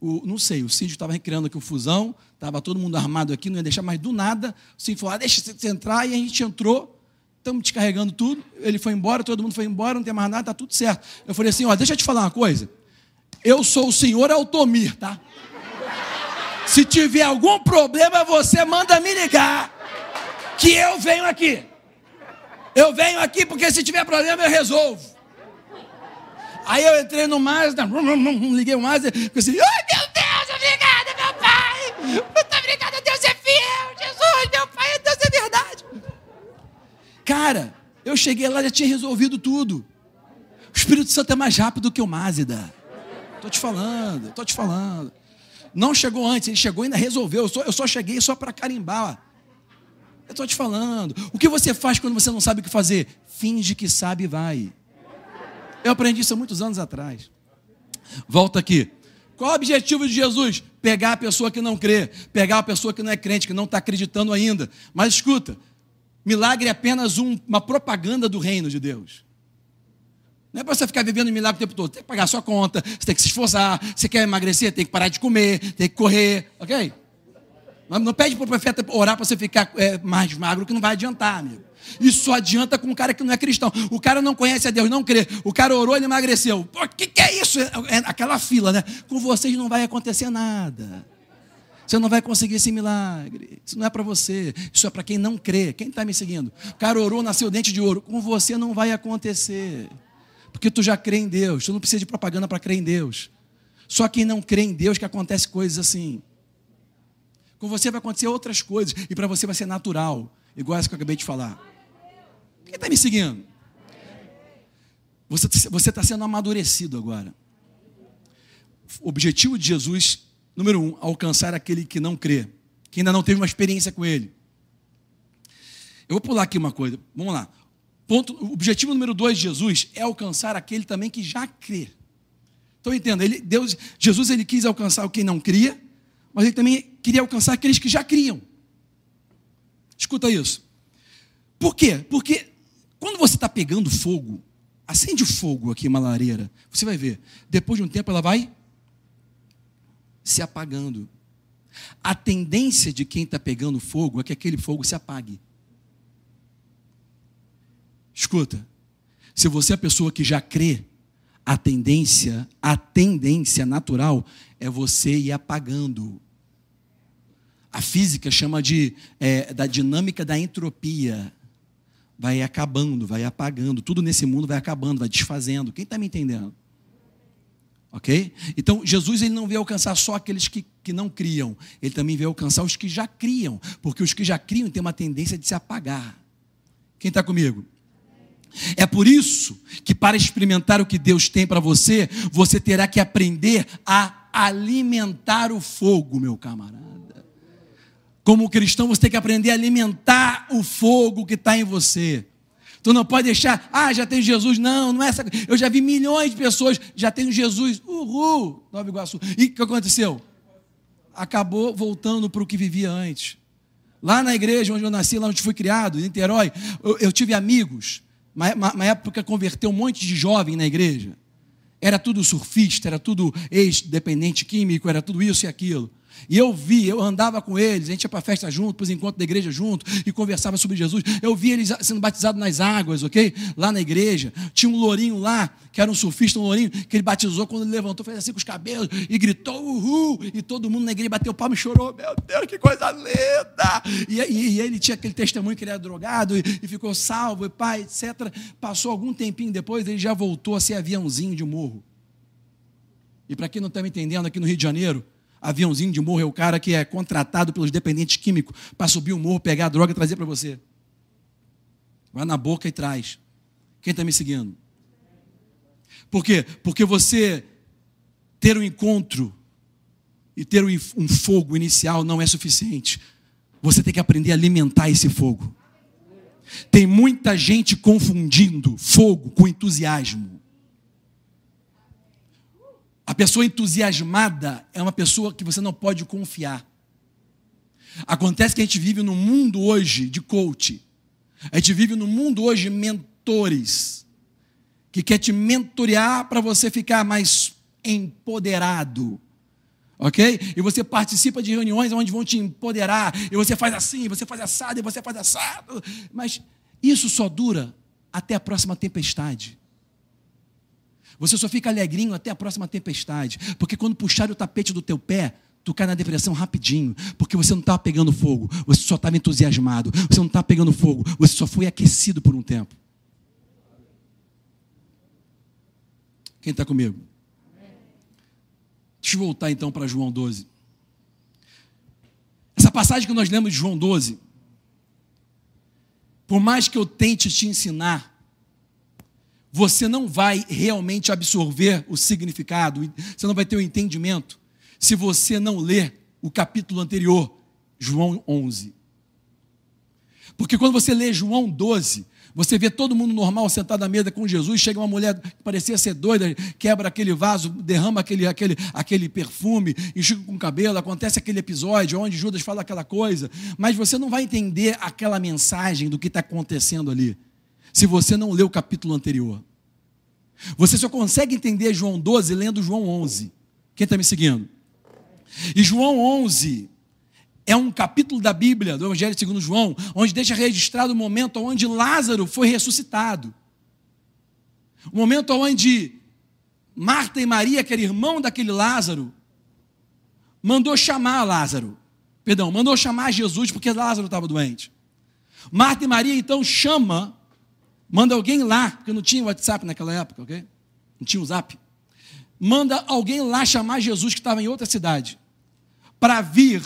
o, não sei, o síndio estava recriando aqui o fusão, estava todo mundo armado aqui, não ia deixar mais do nada. O síndio falou, ah, deixa você entrar, e a gente entrou estamos descarregando tudo. Ele foi embora, todo mundo foi embora, não tem mais nada, está tudo certo. Eu falei assim: ó, deixa eu te falar uma coisa. Eu sou o senhor Altomir, tá? Se tiver algum problema, você manda me ligar, que eu venho aqui. Eu venho aqui porque se tiver problema eu resolvo. Aí eu entrei no Mazda, liguei o Mazda, falei assim, ai oh, meu Deus, obrigada, meu pai! Muito obrigada, Deus é fiel, Jesus, meu pai, Deus é verdade. Cara, eu cheguei lá, já tinha resolvido tudo. O Espírito Santo é mais rápido que o Mazda. Tô te falando, tô te falando. Não chegou antes, ele chegou e ainda resolveu. Eu só, eu só cheguei só para carimbar. Eu estou te falando. O que você faz quando você não sabe o que fazer? Finge que sabe e vai. Eu aprendi isso há muitos anos atrás. Volta aqui. Qual o objetivo de Jesus? Pegar a pessoa que não crê, pegar a pessoa que não é crente, que não está acreditando ainda. Mas escuta, milagre é apenas um, uma propaganda do reino de Deus. Não é para você ficar vivendo milagre o tempo todo. Tem que pagar sua conta, você tem que se esforçar. Você quer emagrecer, tem que parar de comer, tem que correr, ok? Não pede para o profeta orar para você ficar é, mais magro, que não vai adiantar, amigo. Isso só adianta com um cara que não é cristão. O cara não conhece a Deus, não crê. O cara orou, ele emagreceu. O que, que é isso? É, é aquela fila, né? Com vocês não vai acontecer nada. Você não vai conseguir esse milagre. Isso não é para você. Isso é para quem não crê. Quem está me seguindo? O cara orou, nasceu dente de ouro. Com você não vai acontecer. Porque tu já crê em Deus. Tu não precisa de propaganda para crer em Deus. Só quem não crê em Deus que acontece coisas assim. Com você vai acontecer outras coisas. E para você vai ser natural. Igual essa que eu acabei de falar. Quem está me seguindo? Você está sendo amadurecido agora. O objetivo de Jesus, número um, alcançar aquele que não crê, que ainda não teve uma experiência com ele. Eu vou pular aqui uma coisa. Vamos lá. Ponto, objetivo número dois de Jesus é alcançar aquele também que já crê. Então entenda, ele, Deus, Jesus ele quis alcançar o quem não cria, mas ele também queria alcançar aqueles que já criam. Escuta isso. Por quê? Porque quando você está pegando fogo, acende fogo aqui, uma lareira, você vai ver, depois de um tempo ela vai se apagando. A tendência de quem está pegando fogo é que aquele fogo se apague. Escuta, se você é a pessoa que já crê, a tendência, a tendência natural é você ir apagando. A física chama de é, da dinâmica da entropia. Vai acabando, vai apagando. Tudo nesse mundo vai acabando, vai desfazendo. Quem está me entendendo? Ok? Então, Jesus ele não veio alcançar só aqueles que, que não criam, ele também veio alcançar os que já criam, porque os que já criam têm uma tendência de se apagar. Quem está comigo? É por isso que, para experimentar o que Deus tem para você, você terá que aprender a alimentar o fogo, meu camarada. Como cristão, você tem que aprender a alimentar o fogo que está em você. Tu não pode deixar, ah, já tem Jesus. Não, não é essa. Eu já vi milhões de pessoas, já tem Jesus. Uhul, Nova Iguaçu. E o que aconteceu? Acabou voltando para o que vivia antes. Lá na igreja onde eu nasci, lá onde fui criado, em Niterói, eu, eu tive amigos uma, uma época converteu um monte de jovem na igreja. Era tudo surfista, era tudo ex-dependente químico, era tudo isso e aquilo. E eu vi, eu andava com eles, a gente ia para a festa junto, para os encontros da igreja junto, e conversava sobre Jesus. Eu vi eles sendo batizados nas águas, ok? Lá na igreja. Tinha um lourinho lá, que era um surfista, um lourinho, que ele batizou quando ele levantou, fez assim com os cabelos, e gritou, uhul! E todo mundo na igreja bateu palma e chorou. Meu Deus, que coisa linda! E, e, e ele tinha aquele testemunho que ele era drogado e, e ficou salvo, e pai, etc. Passou algum tempinho depois, ele já voltou a ser aviãozinho de morro. E para quem não está me entendendo, aqui no Rio de Janeiro, aviãozinho de morro é o cara que é contratado pelos dependentes químicos para subir o morro, pegar a droga e trazer para você. Vai na boca e traz. Quem está me seguindo? Por quê? Porque você ter um encontro e ter um fogo inicial não é suficiente. Você tem que aprender a alimentar esse fogo. Tem muita gente confundindo fogo com entusiasmo. A pessoa entusiasmada é uma pessoa que você não pode confiar. Acontece que a gente vive num mundo hoje de coach. A gente vive num mundo hoje de mentores que quer te mentorear para você ficar mais empoderado. Ok? E você participa de reuniões onde vão te empoderar, e você faz assim, você faz assado, e você faz assado. Mas isso só dura até a próxima tempestade. Você só fica alegrinho até a próxima tempestade. Porque quando puxar o tapete do teu pé, tu cai na depressão rapidinho. Porque você não estava pegando fogo, você só estava entusiasmado. Você não estava pegando fogo, você só foi aquecido por um tempo. Quem está comigo? Deixa eu voltar então para João 12. Essa passagem que nós lemos de João 12 por mais que eu tente te ensinar, você não vai realmente absorver o significado, você não vai ter o entendimento, se você não ler o capítulo anterior, João 11. Porque quando você lê João 12, você vê todo mundo normal sentado à mesa com Jesus, chega uma mulher que parecia ser doida, quebra aquele vaso, derrama aquele, aquele, aquele perfume, enxuga com o cabelo, acontece aquele episódio onde Judas fala aquela coisa, mas você não vai entender aquela mensagem do que está acontecendo ali, se você não lê o capítulo anterior. Você só consegue entender João 12 lendo João 11. Quem está me seguindo? E João 11 é um capítulo da Bíblia, do Evangelho segundo João, onde deixa registrado o momento onde Lázaro foi ressuscitado. O momento onde Marta e Maria, que era irmão daquele Lázaro, mandou chamar Lázaro. Perdão, mandou chamar Jesus porque Lázaro estava doente. Marta e Maria então chama, manda alguém lá, porque não tinha WhatsApp naquela época, ok? Não tinha o Zap. Manda alguém lá chamar Jesus que estava em outra cidade para vir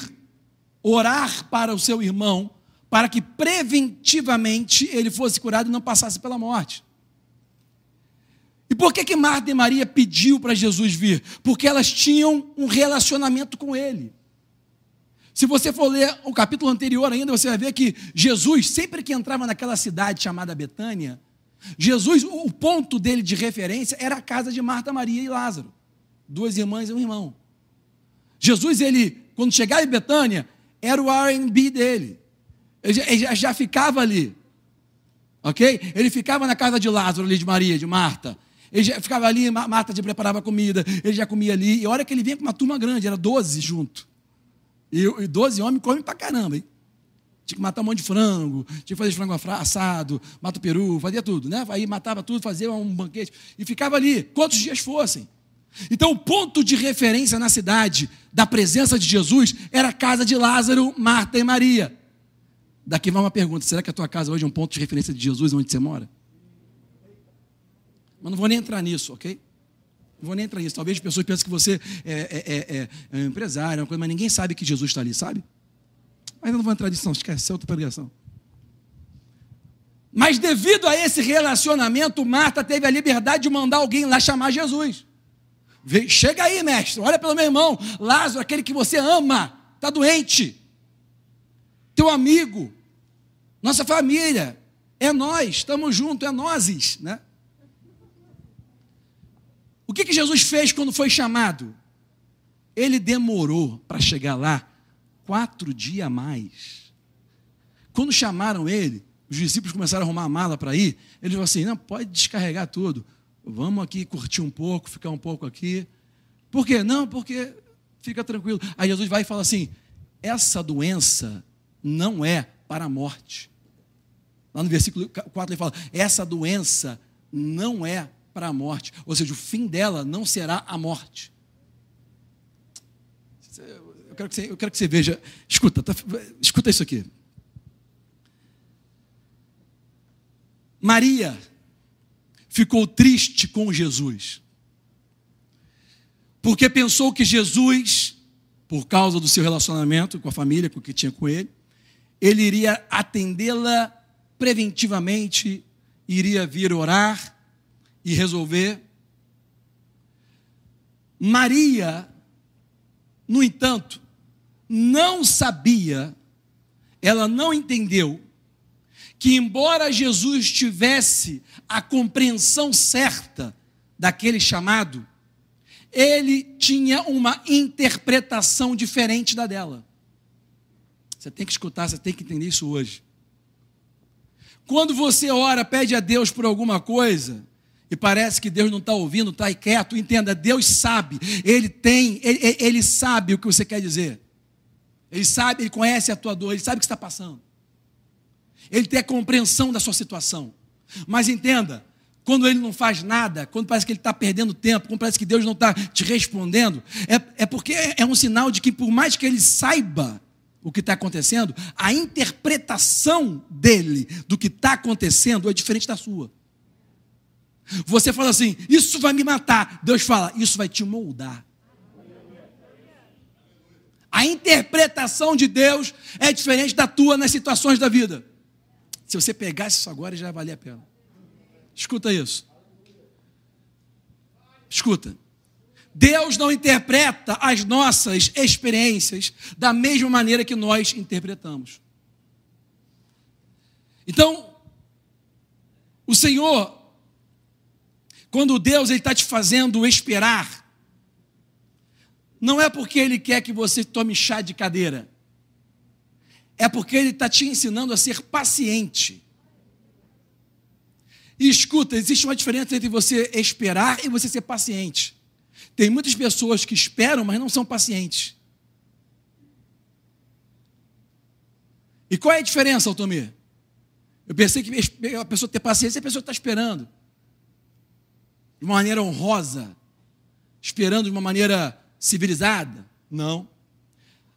orar para o seu irmão, para que preventivamente ele fosse curado e não passasse pela morte. E por que, que Marta e Maria pediu para Jesus vir? Porque elas tinham um relacionamento com ele. Se você for ler o capítulo anterior ainda, você vai ver que Jesus, sempre que entrava naquela cidade chamada Betânia, Jesus, o ponto dele de referência era a casa de Marta, Maria e Lázaro, duas irmãs e um irmão. Jesus, ele, quando chegava em Betânia, era o RB dele. Ele já, ele já, ficava ali. Ok? Ele ficava na casa de Lázaro, ali de Maria, de Marta. Ele já ficava ali, Marta já preparava comida, ele já comia ali. E a hora que ele vinha com uma turma grande, era 12 junto. E, e 12 homens comem pra caramba, hein? Tinha que matar um monte de frango, tinha que fazer frango assado, mata o peru, fazia tudo, né? Aí matava tudo, fazia um banquete. E ficava ali, quantos dias fossem. Então, o ponto de referência na cidade da presença de Jesus era a casa de Lázaro, Marta e Maria. Daqui vai uma pergunta: será que a tua casa hoje é um ponto de referência de Jesus onde você mora? Mas não vou nem entrar nisso, ok? Não vou nem entrar nisso. Talvez as pessoas pensem que você é, é, é, é um empresário, mas ninguém sabe que Jesus está ali, sabe? Mas eu não vou entrar nisso, não, esquece, é outra pregação. Mas devido a esse relacionamento, Marta teve a liberdade de mandar alguém lá chamar Jesus. Chega aí, mestre, olha pelo meu irmão, Lázaro, aquele que você ama, está doente. Teu amigo, nossa família, é nós, estamos juntos, é nós, né? O que, que Jesus fez quando foi chamado? Ele demorou para chegar lá quatro dias a mais. Quando chamaram ele, os discípulos começaram a arrumar a mala para ir. Ele falou assim: não, pode descarregar tudo. Vamos aqui curtir um pouco, ficar um pouco aqui. Por quê? Não, porque fica tranquilo. Aí Jesus vai e fala assim: essa doença não é para a morte. Lá no versículo 4 ele fala: essa doença não é para a morte. Ou seja, o fim dela não será a morte. Eu quero que você, eu quero que você veja. Escuta, tá, escuta isso aqui. Maria ficou triste com Jesus. Porque pensou que Jesus, por causa do seu relacionamento com a família, com o que tinha com ele, ele iria atendê-la preventivamente, iria vir orar e resolver. Maria, no entanto, não sabia, ela não entendeu que, embora Jesus tivesse a compreensão certa daquele chamado, ele tinha uma interpretação diferente da dela. Você tem que escutar, você tem que entender isso hoje. Quando você ora, pede a Deus por alguma coisa, e parece que Deus não está ouvindo, está quieto, entenda, Deus sabe, Ele tem, ele, ele, sabe o que você quer dizer. Ele sabe, Ele conhece a tua dor, Ele sabe o que está passando. Ele tem a compreensão da sua situação. Mas entenda, quando ele não faz nada, quando parece que ele está perdendo tempo, quando parece que Deus não está te respondendo, é, é porque é um sinal de que, por mais que ele saiba o que está acontecendo, a interpretação dele do que está acontecendo é diferente da sua. Você fala assim, isso vai me matar. Deus fala, isso vai te moldar. A interpretação de Deus é diferente da tua nas situações da vida. Se você pegasse isso agora, já valia a pena. Escuta isso. Escuta. Deus não interpreta as nossas experiências da mesma maneira que nós interpretamos. Então, o Senhor, quando Deus está te fazendo esperar, não é porque Ele quer que você tome chá de cadeira, é porque Ele está te ensinando a ser paciente. E escuta, existe uma diferença entre você esperar e você ser paciente. Tem muitas pessoas que esperam, mas não são pacientes. E qual é a diferença, Altomir? Eu pensei que a pessoa ter paciência é a pessoa está esperando. De uma maneira honrosa, esperando de uma maneira civilizada. Não.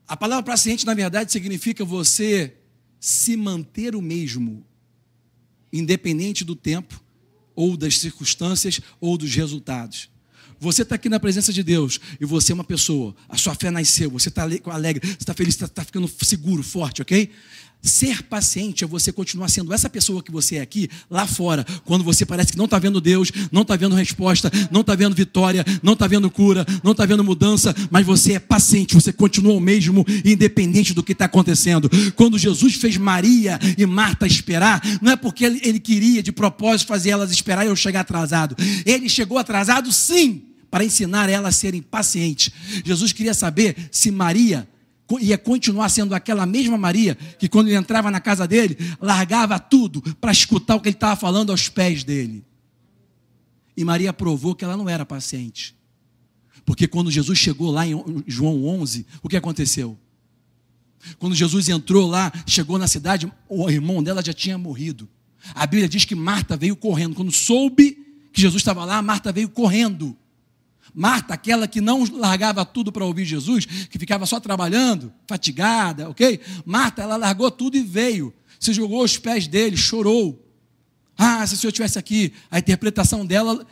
A palavra paciente, na verdade, significa você se manter o mesmo, independente do tempo, ou das circunstâncias, ou dos resultados. Você está aqui na presença de Deus e você é uma pessoa, a sua fé nasceu, você está alegre, você está feliz, está tá ficando seguro, forte, ok? Ser paciente é você continuar sendo essa pessoa que você é aqui, lá fora, quando você parece que não está vendo Deus, não está vendo resposta, não está vendo vitória, não está vendo cura, não está vendo mudança, mas você é paciente, você continua o mesmo, independente do que está acontecendo. Quando Jesus fez Maria e Marta esperar, não é porque ele, queria de propósito fazer elas esperar e eu chegar atrasado. Ele chegou atrasado, sim, para ensinar elas a serem pacientes. Jesus queria saber se Maria ia continuar sendo aquela mesma Maria que, quando ele entrava na casa dele, largava tudo para escutar o que ele estava falando aos pés dele. E Maria provou que ela não era paciente. Porque quando Jesus chegou lá em João 11, o que aconteceu? Quando Jesus entrou lá, chegou na cidade, o irmão dela já tinha morrido. A Bíblia diz que Marta veio correndo. Quando soube que Jesus estava lá, Marta veio correndo. Marta, aquela que não largava tudo para ouvir Jesus, que ficava só trabalhando, fatigada, ok? Marta, ela largou tudo e veio, se jogou aos pés dele, chorou. Ah, se o Senhor estivesse aqui, a interpretação dela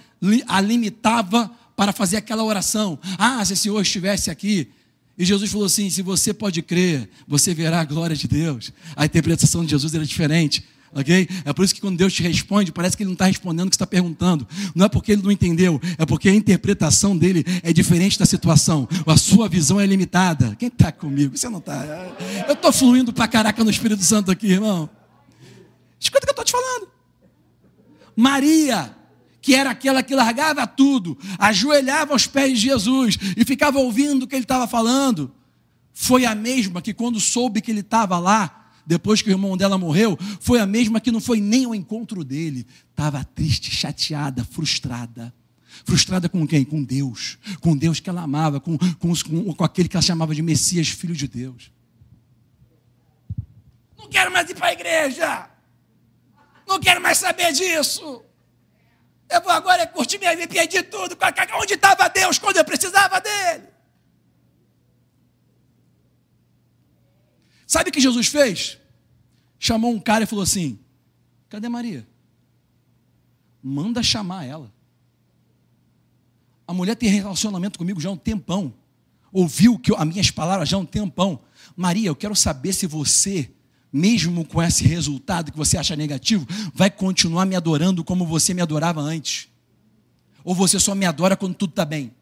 a limitava para fazer aquela oração. Ah, se o Senhor estivesse aqui. E Jesus falou assim: se você pode crer, você verá a glória de Deus. A interpretação de Jesus era diferente ok? É por isso que quando Deus te responde, parece que Ele não está respondendo o que está perguntando. Não é porque Ele não entendeu, é porque a interpretação dele é diferente da situação. A sua visão é limitada. Quem está comigo? Você não está. Eu estou fluindo para caraca no Espírito Santo aqui, irmão. Escuta o que eu estou te falando. Maria, que era aquela que largava tudo, ajoelhava aos pés de Jesus e ficava ouvindo o que ele estava falando, foi a mesma que quando soube que ele estava lá, depois que o irmão dela morreu, foi a mesma que não foi nem ao encontro dele. Estava triste, chateada, frustrada. Frustrada com quem? Com Deus. Com Deus que ela amava, com, com, com, aquele que ela chamava de Messias, filho de Deus. Não quero mais ir para a igreja. Não quero mais saber disso. Eu vou agora curtir minha vida, perdi tudo. Onde estava Deus quando eu precisava dele? Sabe o que Jesus fez? Chamou um cara e falou assim: Cadê Maria? Manda chamar ela. A mulher tem relacionamento comigo já há um tempão. Ouviu que eu, as minhas palavras já há um tempão. Maria, eu quero saber se você, mesmo com esse resultado que você acha negativo, vai continuar me adorando como você me adorava antes. Ou você só me adora quando tudo está bem.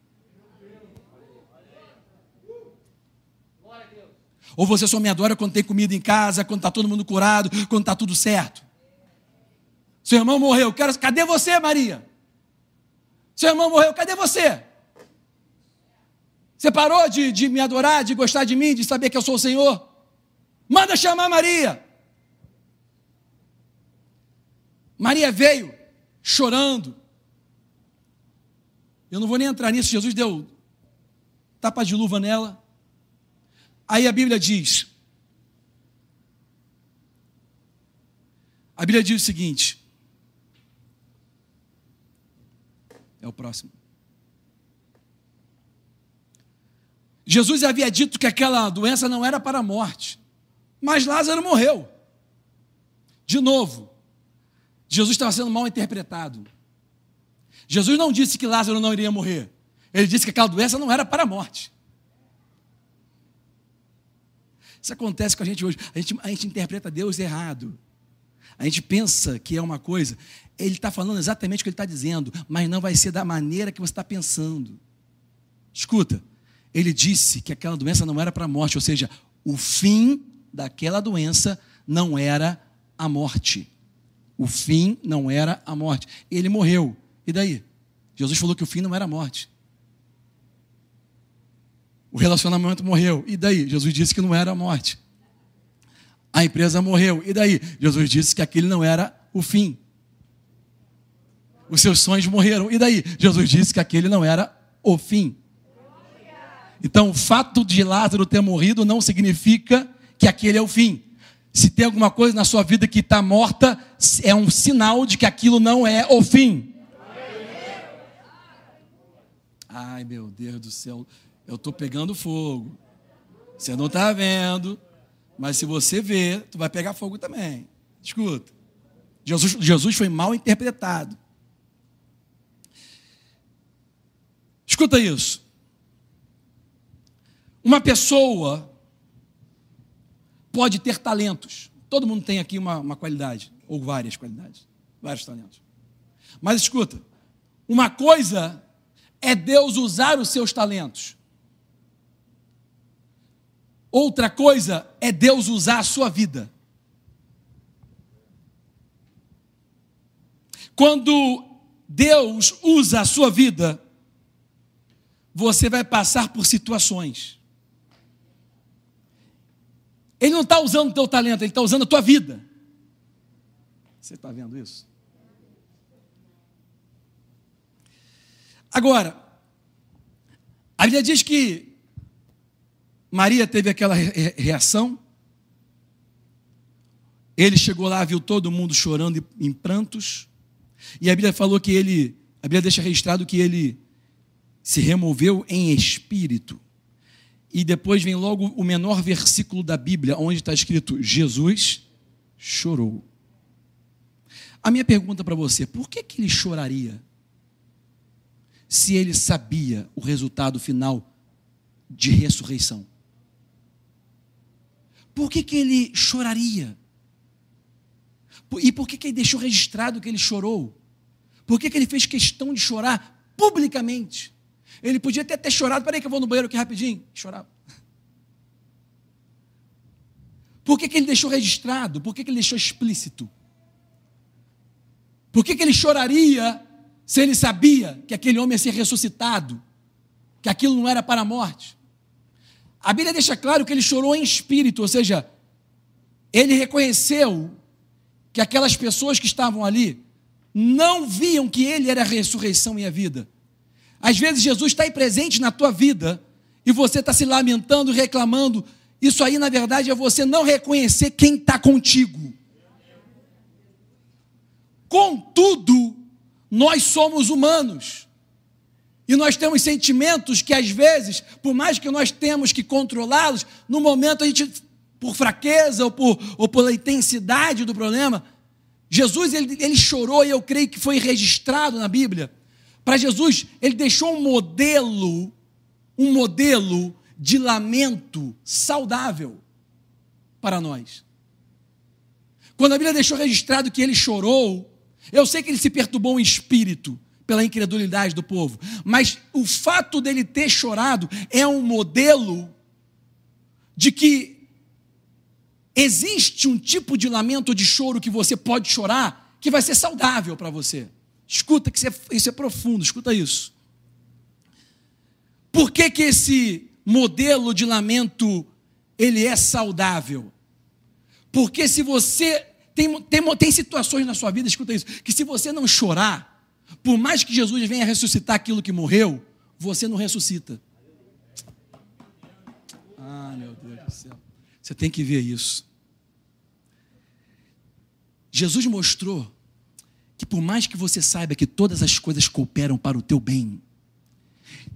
Ou você só me adora quando tem comida em casa, quando está todo mundo curado, quando está tudo certo? Seu irmão morreu, quero... cadê você, Maria? Seu irmão morreu, cadê você? Você parou de, de me adorar, de gostar de mim, de saber que eu sou o Senhor? Manda chamar Maria. Maria veio chorando. Eu não vou nem entrar nisso, Jesus deu tapa de luva nela. Aí a Bíblia diz: a Bíblia diz o seguinte. É o próximo. Jesus havia dito que aquela doença não era para a morte, mas Lázaro morreu. De novo, Jesus estava sendo mal interpretado. Jesus não disse que Lázaro não iria morrer. Ele disse que aquela doença não era para a morte. Isso acontece com a gente hoje. A gente, a gente interpreta Deus errado. A gente pensa que é uma coisa, ele está falando exatamente o que ele está dizendo, mas não vai ser da maneira que você está pensando. Escuta, ele disse que aquela doença não era para a morte, ou seja, o fim daquela doença não era a morte. O fim não era a morte. Ele morreu. E daí? Jesus falou que o fim não era a morte. O relacionamento morreu. E daí? Jesus disse que não era a morte. A empresa morreu. E daí? Jesus disse que aquele não era o fim. Os seus sonhos morreram. E daí? Jesus disse que aquele não era o fim. Então, o fato de Lázaro ter morrido não significa que aquele é o fim. Se tem alguma coisa na sua vida que está morta, é um sinal de que aquilo não é o fim. Ai, meu Deus do céu, eu estou pegando fogo. Você não está vendo, mas se você ver, tu vai pegar fogo também. Escuta. Jesus, Jesus foi mal interpretado. Escuta isso. Uma pessoa pode ter talentos. Todo mundo tem aqui uma, uma qualidade, ou várias qualidades, vários talentos. Mas escuta, uma coisa é Deus usar os seus talentos. Outra coisa é Deus usar a sua vida. Quando Deus usa a sua vida, você vai passar por situações. Ele não está usando o teu talento, ele está usando a tua vida. Você está vendo isso? Agora, a Bíblia diz que Maria teve aquela reação. Ele chegou lá, viu todo mundo chorando em prantos. E a Bíblia falou que ele, a Bíblia deixa registrado que ele se removeu em espírito e depois vem logo o menor versículo da Bíblia, onde está escrito: Jesus chorou. A minha pergunta para você: por que, que ele choraria? Se ele sabia o resultado final de ressurreição? Por que, que ele choraria? E por que, que ele deixou registrado que ele chorou? Por que, que ele fez questão de chorar publicamente? Ele podia até ter chorado, peraí que eu vou no banheiro aqui rapidinho. Chorava. Por que, que ele deixou registrado? Por que, que ele deixou explícito? Por que, que ele choraria se ele sabia que aquele homem ia ser ressuscitado? Que aquilo não era para a morte? A Bíblia deixa claro que ele chorou em espírito, ou seja, ele reconheceu que aquelas pessoas que estavam ali não viam que ele era a ressurreição e a vida. Às vezes Jesus está aí presente na tua vida e você está se lamentando, reclamando. Isso aí, na verdade, é você não reconhecer quem está contigo. Contudo, nós somos humanos. E nós temos sentimentos que, às vezes, por mais que nós temos que controlá-los, no momento a gente, por fraqueza ou, por, ou pela intensidade do problema, Jesus ele, ele chorou e eu creio que foi registrado na Bíblia para Jesus, ele deixou um modelo, um modelo de lamento saudável para nós. Quando a Bíblia deixou registrado que ele chorou, eu sei que ele se perturbou em espírito pela incredulidade do povo, mas o fato dele ter chorado é um modelo de que existe um tipo de lamento, de choro que você pode chorar, que vai ser saudável para você. Escuta, que isso é, isso é profundo, escuta isso. Por que, que esse modelo de lamento ele é saudável? Porque se você tem, tem, tem situações na sua vida, escuta isso, que se você não chorar, por mais que Jesus venha ressuscitar aquilo que morreu, você não ressuscita. Ah, meu Deus do céu. Você tem que ver isso. Jesus mostrou que por mais que você saiba que todas as coisas cooperam para o teu bem,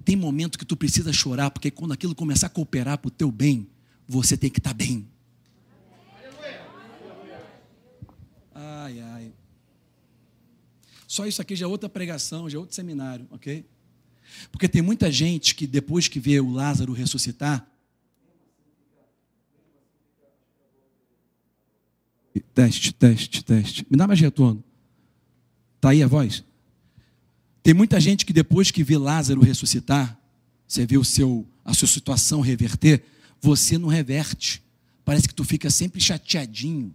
tem momento que tu precisa chorar, porque quando aquilo começar a cooperar para o teu bem, você tem que estar tá bem. Ai, ai. Só isso aqui já é outra pregação, já é outro seminário, ok? Porque tem muita gente que depois que vê o Lázaro ressuscitar, Teste, teste, teste. Me dá mais retorno. Está aí a voz? Tem muita gente que depois que vê Lázaro ressuscitar, você vê o seu, a sua situação reverter, você não reverte. Parece que tu fica sempre chateadinho,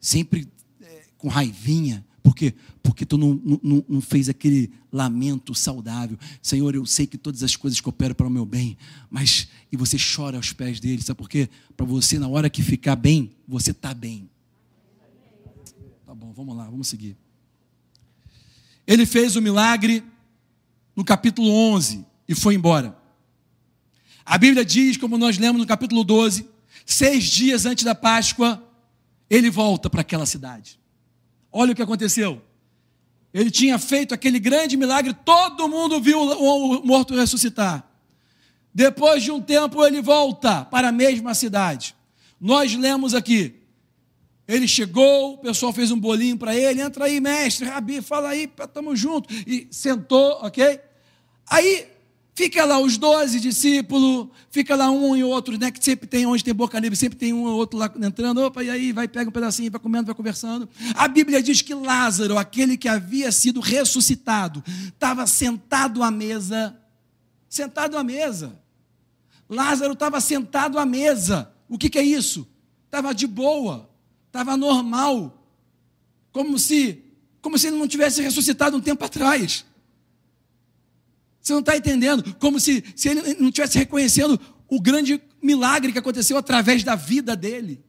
sempre é, com raivinha. Por quê? Porque tu não, não, não, fez aquele lamento saudável. Senhor, eu sei que todas as coisas cooperam para o meu bem, mas e você chora aos pés dele, sabe por quê? Para você, na hora que ficar bem, você está bem. Tá bom, vamos lá, vamos seguir. Ele fez o milagre no capítulo 11 e foi embora. A Bíblia diz, como nós lemos no capítulo 12, seis dias antes da Páscoa, ele volta para aquela cidade. Olha o que aconteceu. Ele tinha feito aquele grande milagre, todo mundo viu o morto ressuscitar. Depois de um tempo, ele volta para a mesma cidade. Nós lemos aqui. Ele chegou, o pessoal fez um bolinho para ele. Entra aí, mestre, Rabi, fala aí, estamos juntos. E sentou, ok? Aí Fica lá os doze discípulos, fica lá um e outro, né? Que sempre tem, onde tem boca livre, sempre tem um ou outro lá entrando. Opa, e aí vai, pega um pedacinho, vai comendo, vai conversando. A Bíblia diz que Lázaro, aquele que havia sido ressuscitado, estava sentado à mesa. Sentado à mesa. Lázaro estava sentado à mesa. O que, que é isso? Estava de boa, estava normal. Como se, como se ele não tivesse ressuscitado um tempo atrás. Você não está entendendo? Como se, se ele não estivesse reconhecendo o grande milagre que aconteceu através da vida dele.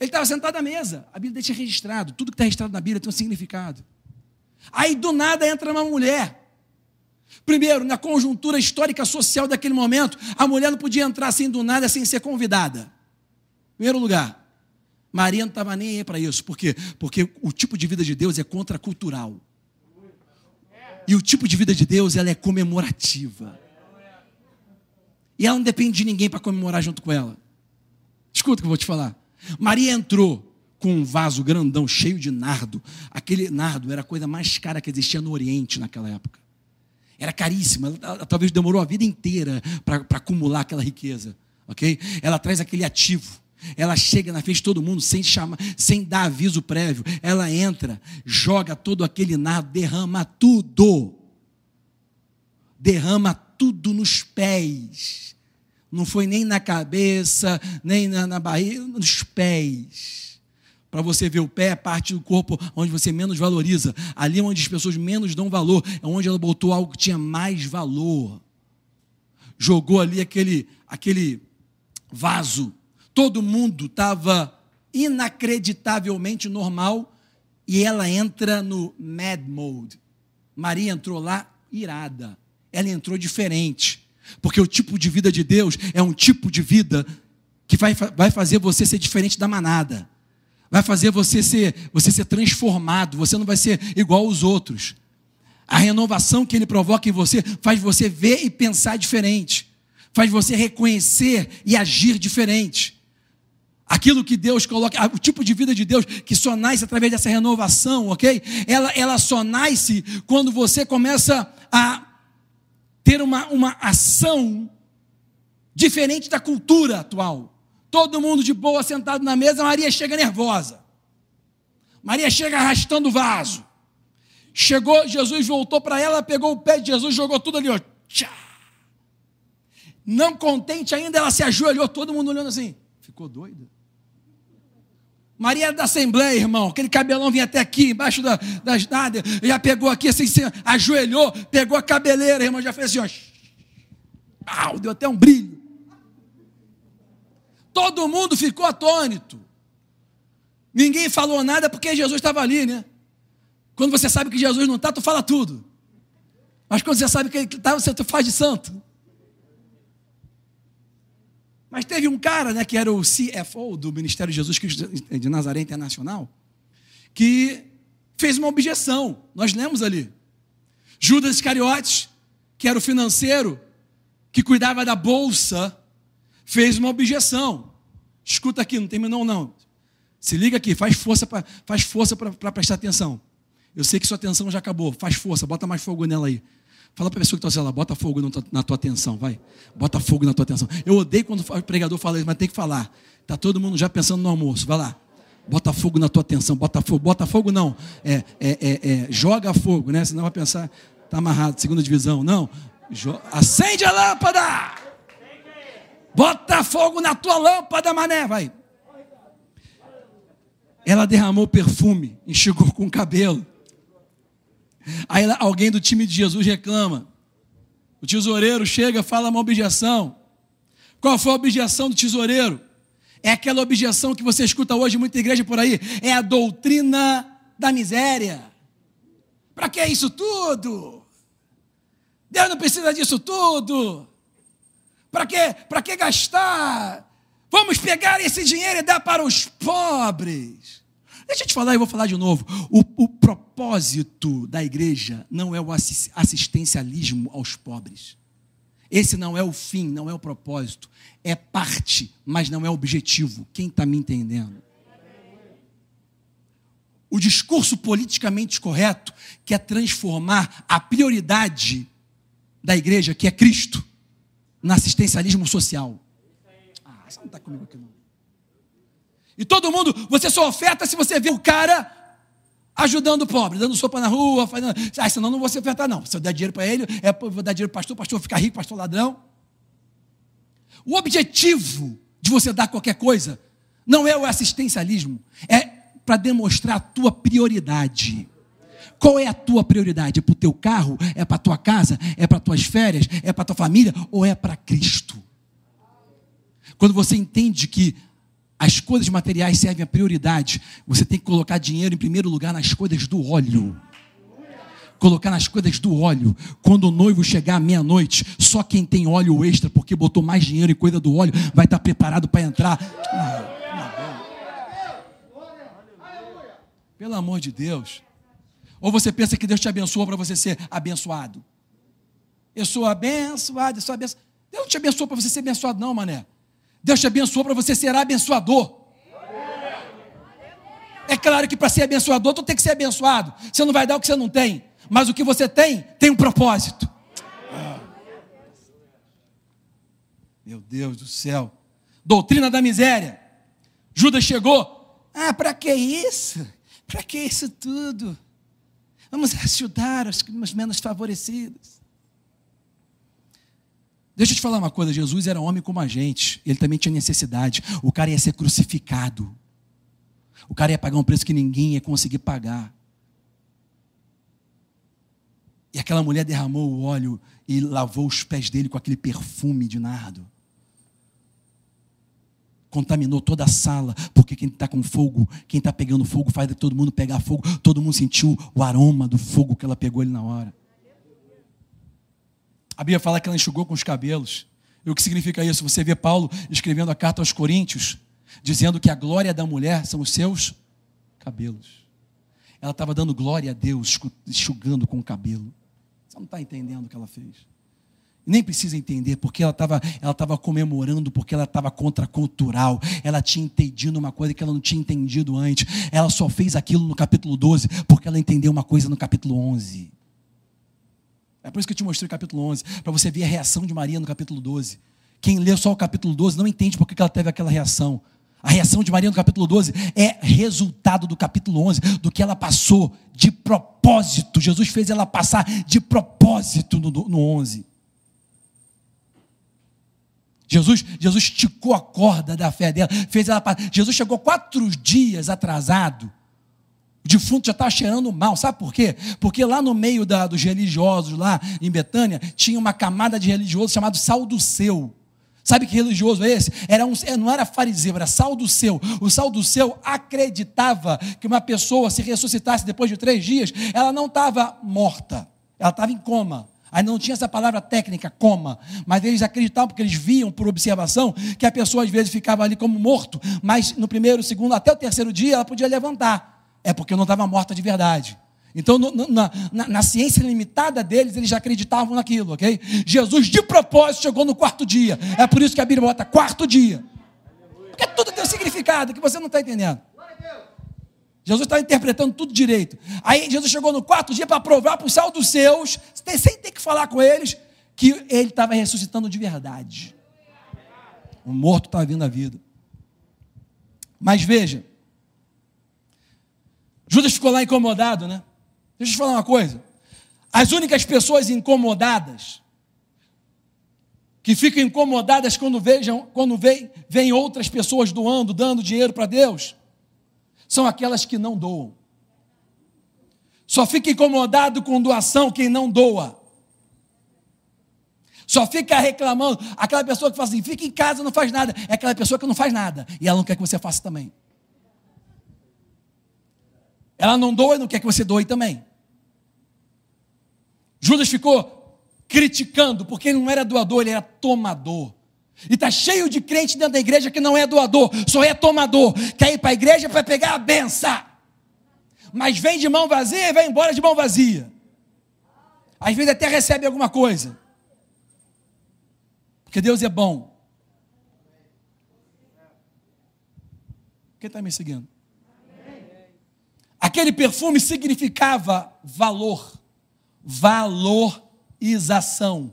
Ele estava sentado à mesa, a Bíblia deixa registrado, tudo que está registrado na Bíblia tem um significado. Aí do nada entra uma mulher. Primeiro, na conjuntura histórica social daquele momento, a mulher não podia entrar assim do nada sem ser convidada. Primeiro lugar, Maria não estava nem aí para isso. Por quê? Porque o tipo de vida de Deus é contracultural. E o tipo de vida de Deus, ela é comemorativa. E ela não depende de ninguém para comemorar junto com ela. Escuta o que eu vou te falar. Maria entrou com um vaso grandão, cheio de nardo. Aquele nardo era a coisa mais cara que existia no Oriente naquela época. Era caríssima. Talvez demorou a vida inteira para acumular aquela riqueza. Ok? Ela traz aquele ativo. Ela chega na frente de todo mundo sem chamar, sem dar aviso prévio. Ela entra, joga todo aquele nardo, derrama tudo. Derrama tudo nos pés. Não foi nem na cabeça, nem na, na barriga, nos pés. Para você ver o pé, é parte do corpo onde você menos valoriza. Ali onde as pessoas menos dão valor, é onde ela botou algo que tinha mais valor. Jogou ali aquele, aquele vaso todo mundo estava inacreditavelmente normal e ela entra no mad mode. Maria entrou lá irada. Ela entrou diferente. Porque o tipo de vida de Deus é um tipo de vida que vai, vai fazer você ser diferente da manada. Vai fazer você ser, você ser transformado. Você não vai ser igual aos outros. A renovação que ele provoca em você faz você ver e pensar diferente. Faz você reconhecer e agir diferente. Aquilo que Deus coloca, o tipo de vida de Deus que só nasce através dessa renovação, ok? Ela, ela só nasce quando você começa a ter uma, uma ação diferente da cultura atual. Todo mundo de boa sentado na mesa, Maria chega nervosa. Maria chega arrastando o vaso. Chegou, Jesus voltou para ela, pegou o pé de Jesus, jogou tudo ali, ó. Tchá. Não contente ainda, ela se ajoelhou, todo mundo olhando assim. Ficou doida? Maria era da Assembleia, irmão. Aquele cabelão vinha até aqui, embaixo da, das nádegas. Já pegou aqui, assim, assim, ajoelhou, pegou a cabeleira, irmão. Já fez assim, ó. deu até um brilho. Todo mundo ficou atônito. Ninguém falou nada porque Jesus estava ali, né? Quando você sabe que Jesus não está, tu fala tudo. Mas quando você sabe que ele está, você faz de santo. Mas teve um cara, né, que era o CFO do Ministério de Jesus Cristo de Nazaré Internacional, que fez uma objeção. Nós lemos ali. Judas Iscariotes, que era o financeiro, que cuidava da bolsa, fez uma objeção. Escuta aqui, não terminou não. Se liga aqui, faz força para faz força para prestar atenção. Eu sei que sua atenção já acabou. Faz força, bota mais fogo nela aí. Fala para a pessoa que está lá, bota fogo na tua atenção, vai. Bota fogo na tua atenção. Eu odeio quando o pregador fala isso, mas tem que falar. Está todo mundo já pensando no almoço, vai lá. Bota fogo na tua atenção, bota fogo, bota fogo não, é, é, é, é joga fogo, né? Senão vai pensar, tá amarrado, segunda divisão. Não, acende a lâmpada, bota fogo na tua lâmpada, mané, vai. Ela derramou perfume, enxugou com o cabelo. Aí alguém do time de Jesus reclama. O tesoureiro chega, fala uma objeção. Qual foi a objeção do tesoureiro? É aquela objeção que você escuta hoje muita igreja por aí. É a doutrina da miséria. Para que isso tudo? Deus não precisa disso tudo. Para que, para que gastar? Vamos pegar esse dinheiro e dar para os pobres. Deixa eu te falar, eu vou falar de novo. O, o propósito da igreja não é o assistencialismo aos pobres. Esse não é o fim, não é o propósito. É parte, mas não é objetivo. Quem está me entendendo? O discurso politicamente correto quer transformar a prioridade da igreja, que é Cristo, no assistencialismo social. Ah, você não está comigo aqui não. E todo mundo, você só oferta se você vê o cara ajudando o pobre, dando sopa na rua, fazendo. Ah, senão não vou ofertar, não. Se eu der dinheiro para ele, é, vou dar dinheiro para o pastor, pastor ficar rico, pastor ladrão. O objetivo de você dar qualquer coisa não é o assistencialismo, é para demonstrar a tua prioridade. Qual é a tua prioridade? É para o teu carro? É para a tua casa? É para tuas férias? É para tua família? Ou é para Cristo? Quando você entende que as coisas materiais servem a prioridade. Você tem que colocar dinheiro em primeiro lugar nas coisas do óleo. Colocar nas coisas do óleo. Quando o noivo chegar à meia-noite, só quem tem óleo extra, porque botou mais dinheiro em coisa do óleo, vai estar preparado para entrar. Pelo amor de Deus. Ou você pensa que Deus te abençoou para você ser abençoado? Eu sou abençoado, eu sou abençoado. Deus não te abençoou para você ser abençoado, não, mané. Deus te abençoou para você ser abençoador. É claro que para ser abençoador, tu tem que ser abençoado. Você não vai dar o que você não tem. Mas o que você tem, tem um propósito. Meu Deus do céu. Doutrina da miséria. Judas chegou. Ah, para que isso? Para que isso tudo? Vamos ajudar os menos favorecidos. Deixa eu te falar uma coisa: Jesus era homem como a gente, ele também tinha necessidade. O cara ia ser crucificado, o cara ia pagar um preço que ninguém ia conseguir pagar. E aquela mulher derramou o óleo e lavou os pés dele com aquele perfume de nardo. Contaminou toda a sala, porque quem está com fogo, quem está pegando fogo, faz todo mundo pegar fogo. Todo mundo sentiu o aroma do fogo que ela pegou ali na hora. A Bíblia fala que ela enxugou com os cabelos. E o que significa isso? Você vê Paulo escrevendo a carta aos Coríntios, dizendo que a glória da mulher são os seus cabelos. Ela estava dando glória a Deus, enxugando com o cabelo. Você não está entendendo o que ela fez. Nem precisa entender, porque ela estava ela tava comemorando, porque ela estava contracultural. Ela tinha entendido uma coisa que ela não tinha entendido antes. Ela só fez aquilo no capítulo 12, porque ela entendeu uma coisa no capítulo 11. É por isso que eu te mostrei o capítulo 11, para você ver a reação de Maria no capítulo 12. Quem lê só o capítulo 12 não entende por que ela teve aquela reação. A reação de Maria no capítulo 12 é resultado do capítulo 11, do que ela passou de propósito. Jesus fez ela passar de propósito no, no 11. Jesus, Jesus esticou a corda da fé dela, fez ela Jesus chegou quatro dias atrasado o defunto já estava cheirando mal, sabe por quê? Porque lá no meio da, dos religiosos, lá em Betânia, tinha uma camada de religioso chamado Salduceu. Sabe que religioso é esse? Era um, é, não era fariseu, era Salduceu. O Salduceu acreditava que uma pessoa, se ressuscitasse depois de três dias, ela não estava morta, ela estava em coma. Ainda não tinha essa palavra técnica, coma. Mas eles acreditavam, porque eles viam por observação, que a pessoa às vezes ficava ali como morto, mas no primeiro, segundo, até o terceiro dia, ela podia levantar. É porque não estava morta de verdade. Então, no, na, na, na, ciência limitada deles, eles já acreditavam naquilo, ok? Jesus, de propósito, chegou no quarto dia. É por isso que a Bíblia bota quarto dia. Porque tudo tem um significado que você não está entendendo. Jesus está interpretando tudo direito. Aí Jesus chegou no quarto dia para provar para os céu dos seus, sem ter que falar com eles, que ele estava ressuscitando de verdade. O morto estava vindo à vida. Mas veja, Judas ficou lá incomodado, né? Deixa eu te falar uma coisa. As únicas pessoas incomodadas, que ficam incomodadas quando vejam, quando vem, vem outras pessoas doando, dando dinheiro para Deus, são aquelas que não doam. Só fica incomodado com doação quem não doa. Só fica reclamando. Aquela pessoa que fala assim, fica em casa, não faz nada. É aquela pessoa que não faz nada. E ela não quer que você faça também. Ela não doa e não quer que você doe também. Judas ficou criticando, porque ele não era doador, ele era tomador. E está cheio de crente dentro da igreja que não é doador, só é tomador. Quer ir para a igreja para pegar a benção. Mas vem de mão vazia e vai embora de mão vazia. Às vezes até recebe alguma coisa. Porque Deus é bom. Quem está me seguindo? Aquele perfume significava valor, valorização.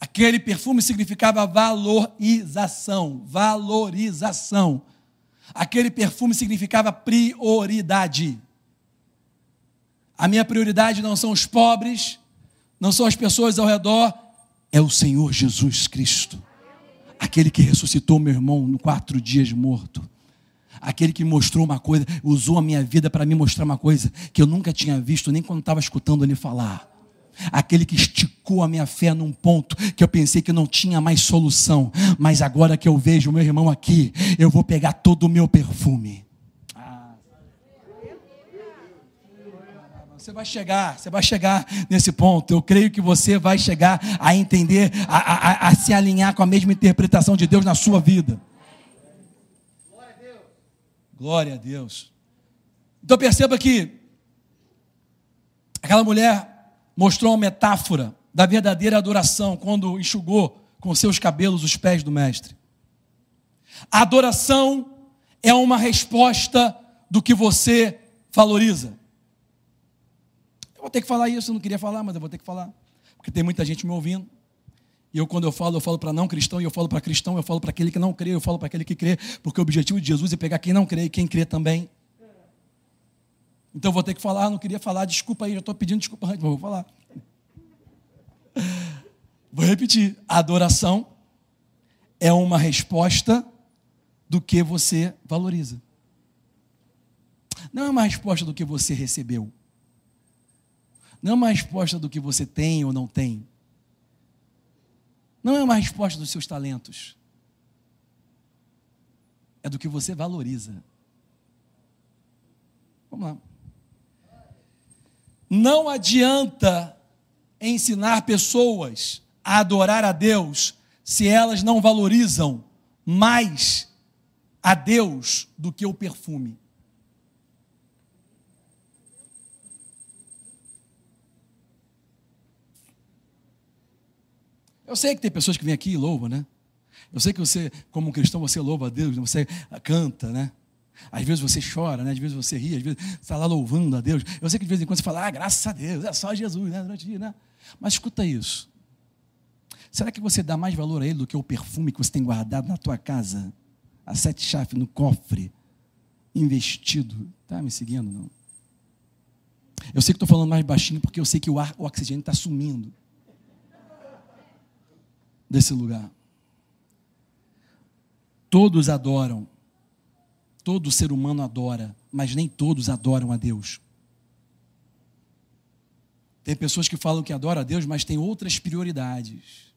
Aquele perfume significava valorização, valorização. Aquele perfume significava prioridade. A minha prioridade não são os pobres, não são as pessoas ao redor, é o Senhor Jesus Cristo, aquele que ressuscitou meu irmão no quatro dias morto, aquele que mostrou uma coisa, usou a minha vida para me mostrar uma coisa que eu nunca tinha visto nem quando estava escutando ele falar. Aquele que esticou a minha fé num ponto que eu pensei que não tinha mais solução, mas agora que eu vejo o meu irmão aqui, eu vou pegar todo o meu perfume Você vai chegar, você vai chegar nesse ponto. Eu creio que você vai chegar a entender, a, a, a se alinhar com a mesma interpretação de Deus na sua vida. Glória a Deus. Então perceba que aquela mulher mostrou uma metáfora da verdadeira adoração quando enxugou com seus cabelos os pés do Mestre. A adoração é uma resposta do que você valoriza. Eu vou ter que falar isso, eu não queria falar, mas eu vou ter que falar. Porque tem muita gente me ouvindo. E eu, quando eu falo, eu falo para não cristão, e eu falo para cristão, eu falo para aquele que não crê, eu falo para aquele que crê, porque o objetivo de Jesus é pegar quem não crê e quem crê também. Então eu vou ter que falar, não queria falar, desculpa aí, já estou pedindo desculpa antes, mas vou falar. Vou repetir: adoração é uma resposta do que você valoriza. Não é uma resposta do que você recebeu. Não é uma resposta do que você tem ou não tem. Não é uma resposta dos seus talentos. É do que você valoriza. Vamos lá. Não adianta ensinar pessoas a adorar a Deus se elas não valorizam mais a Deus do que o perfume. Eu sei que tem pessoas que vêm aqui e louvam, né? Eu sei que você, como cristão, você louva a Deus, você canta, né? Às vezes você chora, né? Às vezes você ri, às vezes você está lá louvando a Deus. Eu sei que de vez em quando você fala, ah, graças a Deus, é só Jesus, né? Durante o dia, né? Mas escuta isso. Será que você dá mais valor a Ele do que o perfume que você tem guardado na tua casa? A sete chaves no cofre, investido. Tá me seguindo, não? Eu sei que estou falando mais baixinho porque eu sei que o ar, o oxigênio está sumindo desse lugar. Todos adoram, todo ser humano adora, mas nem todos adoram a Deus. Tem pessoas que falam que adoram a Deus, mas têm outras prioridades.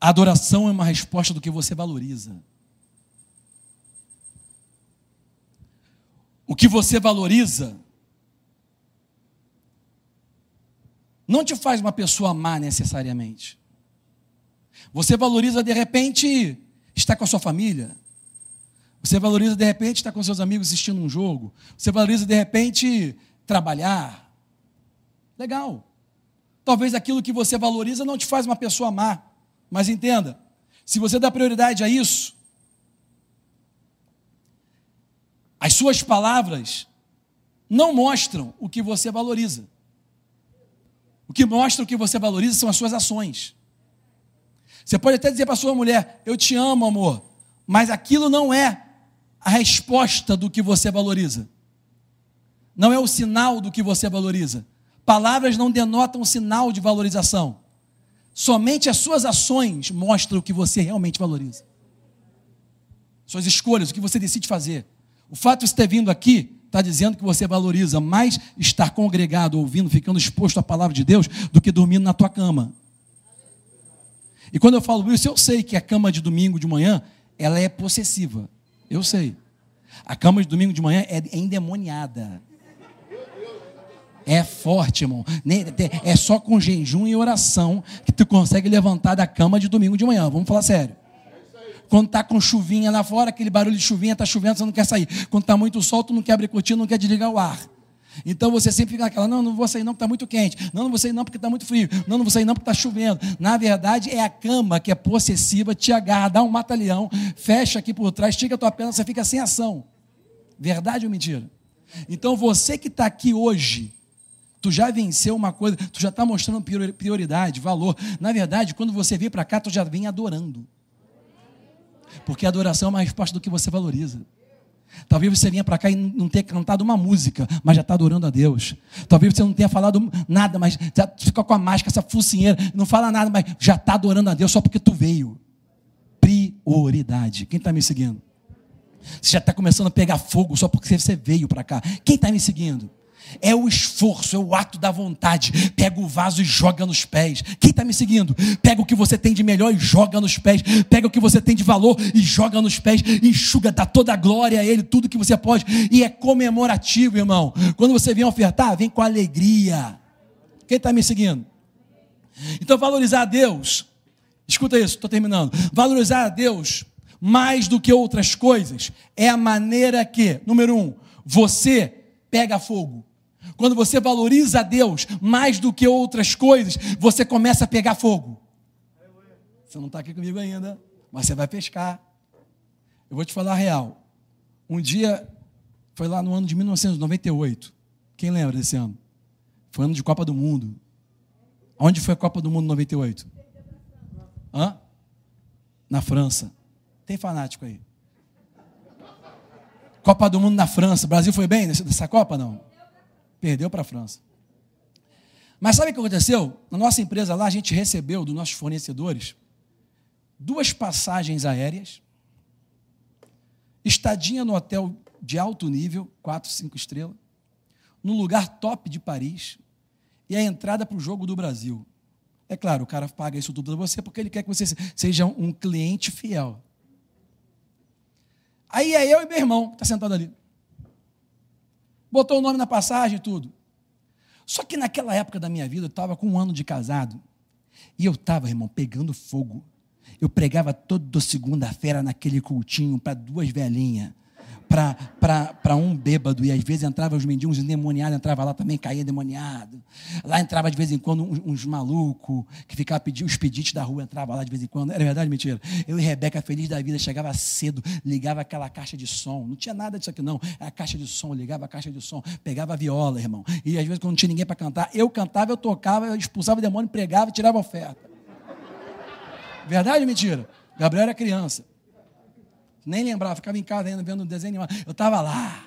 A adoração é uma resposta do que você valoriza. O que você valoriza não te faz uma pessoa má necessariamente. Você valoriza de repente estar com a sua família. Você valoriza de repente estar com seus amigos assistindo um jogo. Você valoriza de repente trabalhar. Legal. Talvez aquilo que você valoriza não te faz uma pessoa má. Mas entenda, se você dá prioridade a isso, as suas palavras não mostram o que você valoriza. O que mostra o que você valoriza são as suas ações. Você pode até dizer para sua mulher: Eu te amo, amor, mas aquilo não é a resposta do que você valoriza. Não é o sinal do que você valoriza. Palavras não denotam sinal de valorização. Somente as suas ações mostram o que você realmente valoriza. Suas escolhas, o que você decide fazer. O fato de você ter vindo aqui está dizendo que você valoriza mais estar congregado, ouvindo, ficando exposto à palavra de Deus, do que dormindo na tua cama. E quando eu falo isso, eu sei que a cama de domingo de manhã, ela é possessiva. Eu sei. A cama de domingo de manhã é endemoniada. É forte, irmão. É só com jejum e oração que tu consegue levantar da cama de domingo de manhã. Vamos falar sério. Quando tá com chuvinha lá fora, aquele barulho de chuvinha, tá chovendo, você não quer sair. Quando tá muito sol, tu não quer abrir cortina, não quer desligar o ar. Então você sempre fica naquela, não, não vou sair não porque está muito quente, não, não vou sair não porque está muito frio, não, não vou sair não porque está chovendo. Na verdade, é a cama que é possessiva, te agarra, dá um mata-leão, fecha aqui por trás, estica a tua perna, você fica sem ação. Verdade ou mentira? Então você que está aqui hoje, Tu já venceu uma coisa, tu já está mostrando prioridade, valor. Na verdade, quando você vem para cá, tu já vem adorando. Porque a adoração é uma resposta do que você valoriza. Talvez você venha para cá e não tenha cantado uma música, mas já está adorando a Deus. Talvez você não tenha falado nada, mas já fica com a máscara, essa focinheira, não fala nada, mas já está adorando a Deus só porque tu veio. Prioridade. Quem está me seguindo? Você já está começando a pegar fogo só porque você veio para cá. Quem está me seguindo? É o esforço, é o ato da vontade. Pega o vaso e joga nos pés. Quem está me seguindo? Pega o que você tem de melhor e joga nos pés. Pega o que você tem de valor e joga nos pés. Enxuga, dá toda a glória a Ele, tudo que você pode. E é comemorativo, irmão. Quando você vem ofertar, vem com alegria. Quem está me seguindo? Então, valorizar a Deus. Escuta isso, estou terminando. Valorizar a Deus mais do que outras coisas é a maneira que, número um, você pega fogo. Quando você valoriza a Deus mais do que outras coisas, você começa a pegar fogo. Você não está aqui comigo ainda, mas você vai pescar. Eu vou te falar a real. Um dia, foi lá no ano de 1998. Quem lembra desse ano? Foi ano de Copa do Mundo. Onde foi a Copa do Mundo 98? Hã? Na França. Tem fanático aí. Copa do Mundo na França. O Brasil foi bem nessa Copa? Não. Perdeu para a França. Mas sabe o que aconteceu? Na nossa empresa lá, a gente recebeu dos nossos fornecedores duas passagens aéreas, estadinha no hotel de alto nível, quatro, cinco estrelas, no lugar top de Paris, e a entrada para o jogo do Brasil. É claro, o cara paga isso tudo para você porque ele quer que você seja um cliente fiel. Aí é eu e meu irmão, está sentado ali botou o nome na passagem e tudo. Só que naquela época da minha vida, eu estava com um ano de casado, e eu estava, irmão, pegando fogo. Eu pregava toda segunda-feira naquele cultinho para duas velhinhas para um bêbado, e às vezes entrava os mendigos endemoniados, entrava lá também, caía endemoniado. Lá entrava de vez em quando uns, uns malucos que ficavam pedindo, os pedites da rua entrava lá de vez em quando. Era verdade mentira? Eu e Rebeca, feliz da vida, chegava cedo, ligava aquela caixa de som. Não tinha nada disso aqui, não. Era a caixa de som, ligava a caixa de som, pegava a viola, irmão. E às vezes, quando não tinha ninguém para cantar, eu cantava, eu tocava, eu expulsava o demônio, pregava e tirava oferta. Verdade ou mentira? Gabriel era criança. Nem lembrava, ficava em casa ainda vendo um desenho Eu estava lá,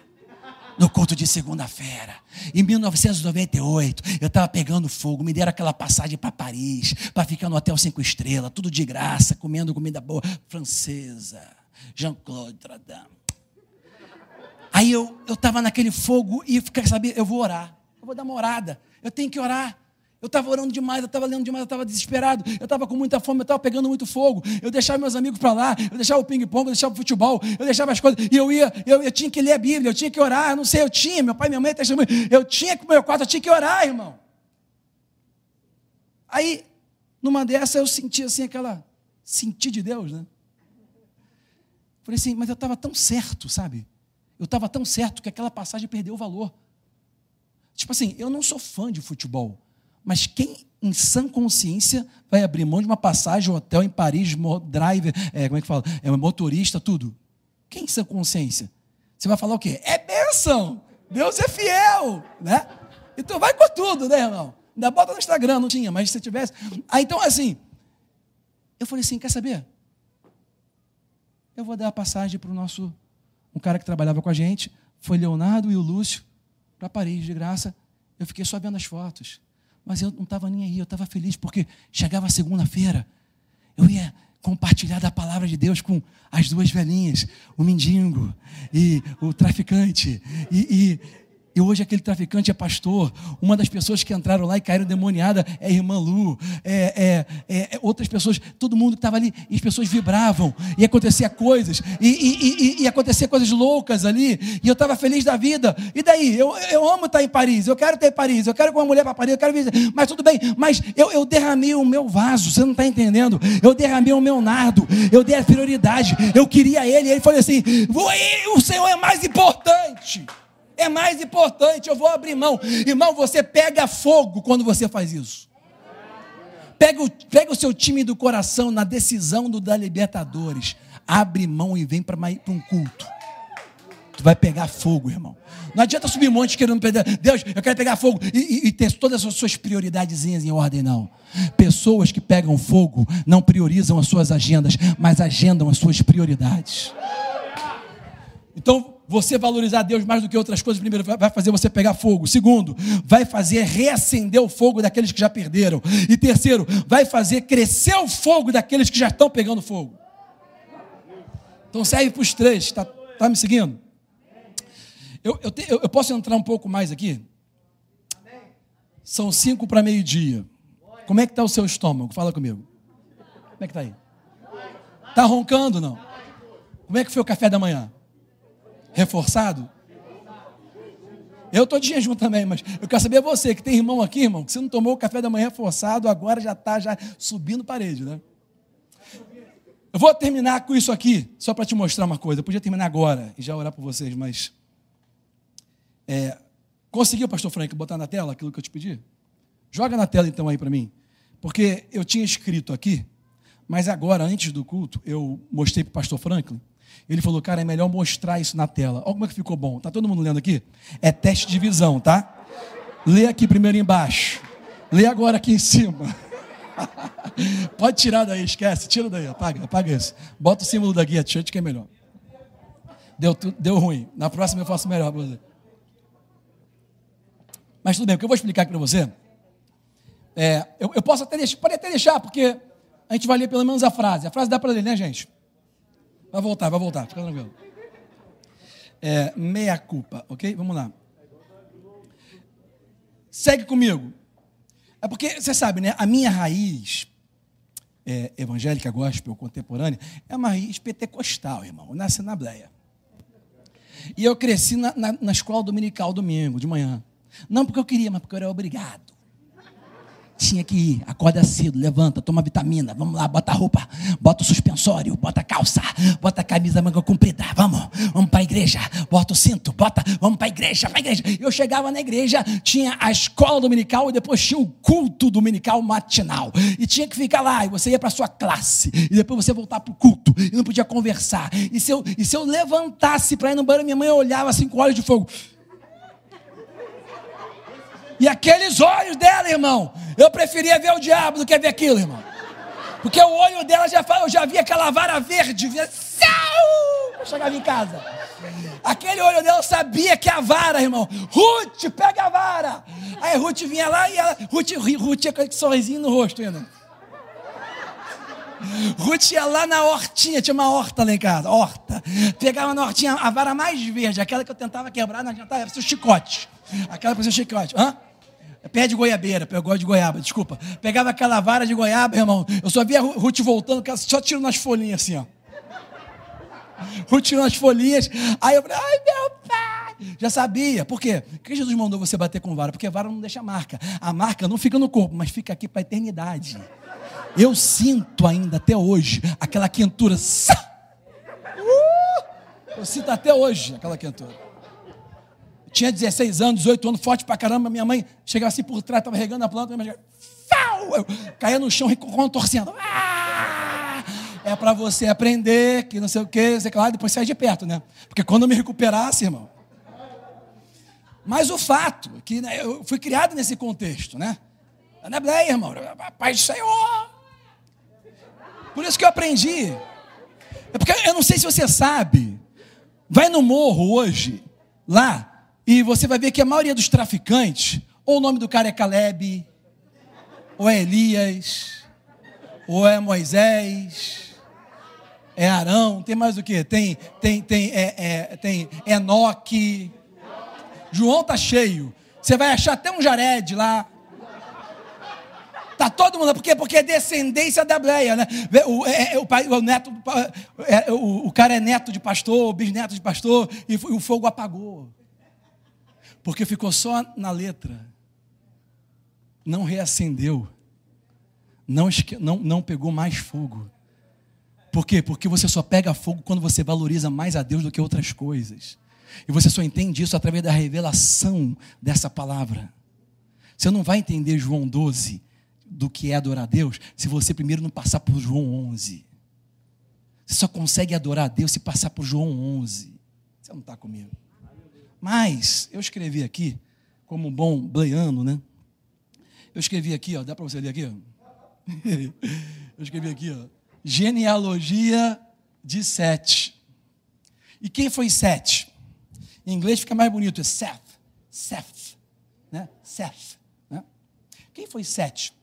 no culto de segunda-feira, em 1998. Eu estava pegando fogo, me deram aquela passagem para Paris, para ficar no hotel cinco estrelas, tudo de graça, comendo comida boa, francesa, Jean-Claude Tradam. Aí eu estava naquele fogo e fiquei saber, eu vou orar, eu vou dar uma orada, eu tenho que orar. Eu estava orando demais, eu estava lendo demais, eu estava desesperado, eu estava com muita fome, eu estava pegando muito fogo. Eu deixava meus amigos para lá, eu deixava o ping-pong, eu deixava o futebol, eu deixava as coisas, e eu ia, eu, eu, tinha que ler a Bíblia, eu tinha que orar, eu não sei, eu tinha, meu pai, minha mãe, eu tinha que meu quarto, eu tinha que orar, irmão. Aí, numa dessa, eu senti assim aquela, senti de Deus, né? Falei assim, mas eu estava tão certo, sabe? Eu estava tão certo que aquela passagem perdeu o valor. Tipo assim, eu não sou fã de futebol. Mas quem em sã consciência vai abrir mão de uma passagem, hotel em Paris, driver, é, como é que fala? É motorista, tudo. Quem em sã consciência? Você vai falar o quê? É bênção! Deus é fiel, né? Então vai com tudo, né, irmão? Ainda bota no Instagram, não tinha, mas se tivesse. Ah, então, assim, eu falei assim: quer saber? Eu vou dar a passagem para o nosso um cara que trabalhava com a gente, foi Leonardo e o Lúcio para Paris de graça. Eu fiquei só vendo as fotos. Mas eu não estava nem aí, eu estava feliz porque chegava segunda-feira, eu ia compartilhar da palavra de Deus com as duas velhinhas, o mendigo e o traficante. E, e e hoje aquele traficante é pastor. Uma das pessoas que entraram lá e caíram demoniada é a irmã Lu. É, é, é, é outras pessoas, todo mundo que estava ali, e as pessoas vibravam. E acontecia coisas. E, e, e, e acontecia coisas loucas ali. E eu estava feliz da vida. E daí? Eu, eu amo estar em Paris. Eu quero ter Paris. Eu quero com uma mulher para Paris. Eu quero visitar. Mas tudo bem. Mas eu, eu derramei o meu vaso. Você não está entendendo? Eu derramei o meu nardo. Eu dei a prioridade. Eu queria ele. E ele falou assim: o Senhor é mais importante é mais importante, eu vou abrir mão. Irmão, você pega fogo quando você faz isso. Pega o, pega o seu time do coração na decisão do da Libertadores. Abre mão e vem para um culto. Tu vai pegar fogo, irmão. Não adianta subir um monte querendo perder. Deus, eu quero pegar fogo e, e, e ter todas as suas prioridades em ordem, não. Pessoas que pegam fogo não priorizam as suas agendas, mas agendam as suas prioridades. Então, você valorizar Deus mais do que outras coisas, primeiro, vai fazer você pegar fogo. Segundo, vai fazer reacender o fogo daqueles que já perderam. E terceiro, vai fazer crescer o fogo daqueles que já estão pegando fogo. Então serve para os três. Está tá me seguindo? Eu, eu, te, eu, eu posso entrar um pouco mais aqui? São cinco para meio-dia. Como é que está o seu estômago? Fala comigo. Como é que está aí? Está roncando não? Como é que foi o café da manhã? Reforçado? Eu estou de jejum também, mas eu quero saber você que tem irmão aqui, irmão, que você não tomou o café da manhã reforçado, agora já está já subindo parede, né? Eu vou terminar com isso aqui, só para te mostrar uma coisa. Eu podia terminar agora e já orar por vocês, mas. É, conseguiu, pastor Frank, botar na tela aquilo que eu te pedi? Joga na tela então aí para mim. Porque eu tinha escrito aqui, mas agora, antes do culto, eu mostrei para o pastor Franklin ele falou, cara, é melhor mostrar isso na tela. Olha como é que ficou bom. Tá todo mundo lendo aqui? É teste de visão, tá? Lê aqui primeiro embaixo. Lê agora aqui em cima. Pode tirar daí, esquece. Tira daí, apaga, apaga isso. Bota o símbolo da guia t-shirt que é melhor. Deu, deu ruim. Na próxima eu faço melhor para você. Mas tudo bem, o que eu vou explicar aqui para você. É, eu, eu, posso até deixar, pode até deixar, porque a gente vai ler pelo menos a frase. A frase dá para ler, né, gente? Vai voltar, vai voltar, fica tranquilo. É, meia culpa, ok? Vamos lá. Segue comigo. É porque, você sabe, né? A minha raiz é, evangélica, gospel, contemporânea, é uma raiz pentecostal, irmão. Eu nasci na Bleia. E eu cresci na, na, na escola dominical domingo, de manhã. Não porque eu queria, mas porque eu era obrigado tinha que ir, acorda cedo, levanta, toma vitamina, vamos lá, bota a roupa, bota o suspensório, bota a calça, bota a camisa manga comprida, vamos, vamos para a igreja, bota o cinto, bota, vamos para a igreja, para a igreja. Eu chegava na igreja, tinha a escola dominical e depois tinha o culto dominical matinal. E tinha que ficar lá, e você ia para sua classe, e depois você voltar para o culto, e não podia conversar. E se eu, e se eu levantasse para ir no banheiro, minha mãe olhava assim com olhos de fogo. E aqueles olhos dela, irmão, eu preferia ver o diabo do que ver aquilo, irmão. Porque o olho dela já eu já via aquela vara verde, via eu chegava em casa. Aquele olho dela sabia que a vara, irmão. Ruth, pega a vara. Aí Ruth vinha lá e ela, Ruth, Ruth tinha aquele sorrisinho no rosto ainda. Ruth ia lá na hortinha, tinha uma horta lá em casa, horta. Pegava na hortinha a vara mais verde, aquela que eu tentava quebrar, não adiantava, era o chicote. Aquela para ser chicote. Hã? Pé de goiabeira, eu gosto de goiaba, desculpa. Pegava aquela vara de goiaba, irmão. Eu só via Ruth voltando, só tiro nas folhinhas assim, ó. Ruth tirou nas folhinhas. Aí eu falei, ai meu pai. Já sabia. Por quê? Por que Jesus mandou você bater com vara? Porque vara não deixa marca. A marca não fica no corpo, mas fica aqui para a eternidade. Eu sinto ainda até hoje aquela quentura. Uh! Eu sinto até hoje aquela quentura tinha 16 anos, 18 anos, forte pra caramba. Minha mãe chegava assim por trás, estava regando a planta, minha mãe eu caía no chão contorcendo. Ah! É para você aprender que não sei o que, sei lá, depois sai de perto, né? Porque quando eu me recuperasse, irmão. Mas o fato é que né, eu fui criado nesse contexto, né? Não é Bleia, irmão. Pai do Senhor. Por isso que eu aprendi. É porque eu não sei se você sabe, Vai no morro hoje, lá, e você vai ver que a maioria dos traficantes, ou o nome do cara é Caleb, ou é Elias, ou é Moisés, é Arão, tem mais o que? Tem, tem, tem, é, é, tem Enoque. João tá cheio. Você vai achar até um Jared lá. Tá todo mundo, por quê? Porque é descendência da Bleia, né? O, é, é, o, pai, o neto, é, o, o, cara é neto de pastor, bisneto de pastor, e, e o fogo apagou. Porque ficou só na letra. Não reacendeu. Não, não, não pegou mais fogo. Por quê? Porque você só pega fogo quando você valoriza mais a Deus do que outras coisas. E você só entende isso através da revelação dessa palavra. Você não vai entender João 12 do que é adorar a Deus se você primeiro não passar por João 11. Você só consegue adorar a Deus se passar por João 11. Você não está comigo. Mas eu escrevi aqui, como bom bleiano, né? Eu escrevi aqui, ó, dá para você ler aqui? Eu escrevi aqui, ó, genealogia de Sete. E quem foi Sete? Em inglês fica mais bonito, é Seth. Seth, né? Seth. Né? Quem foi Sete?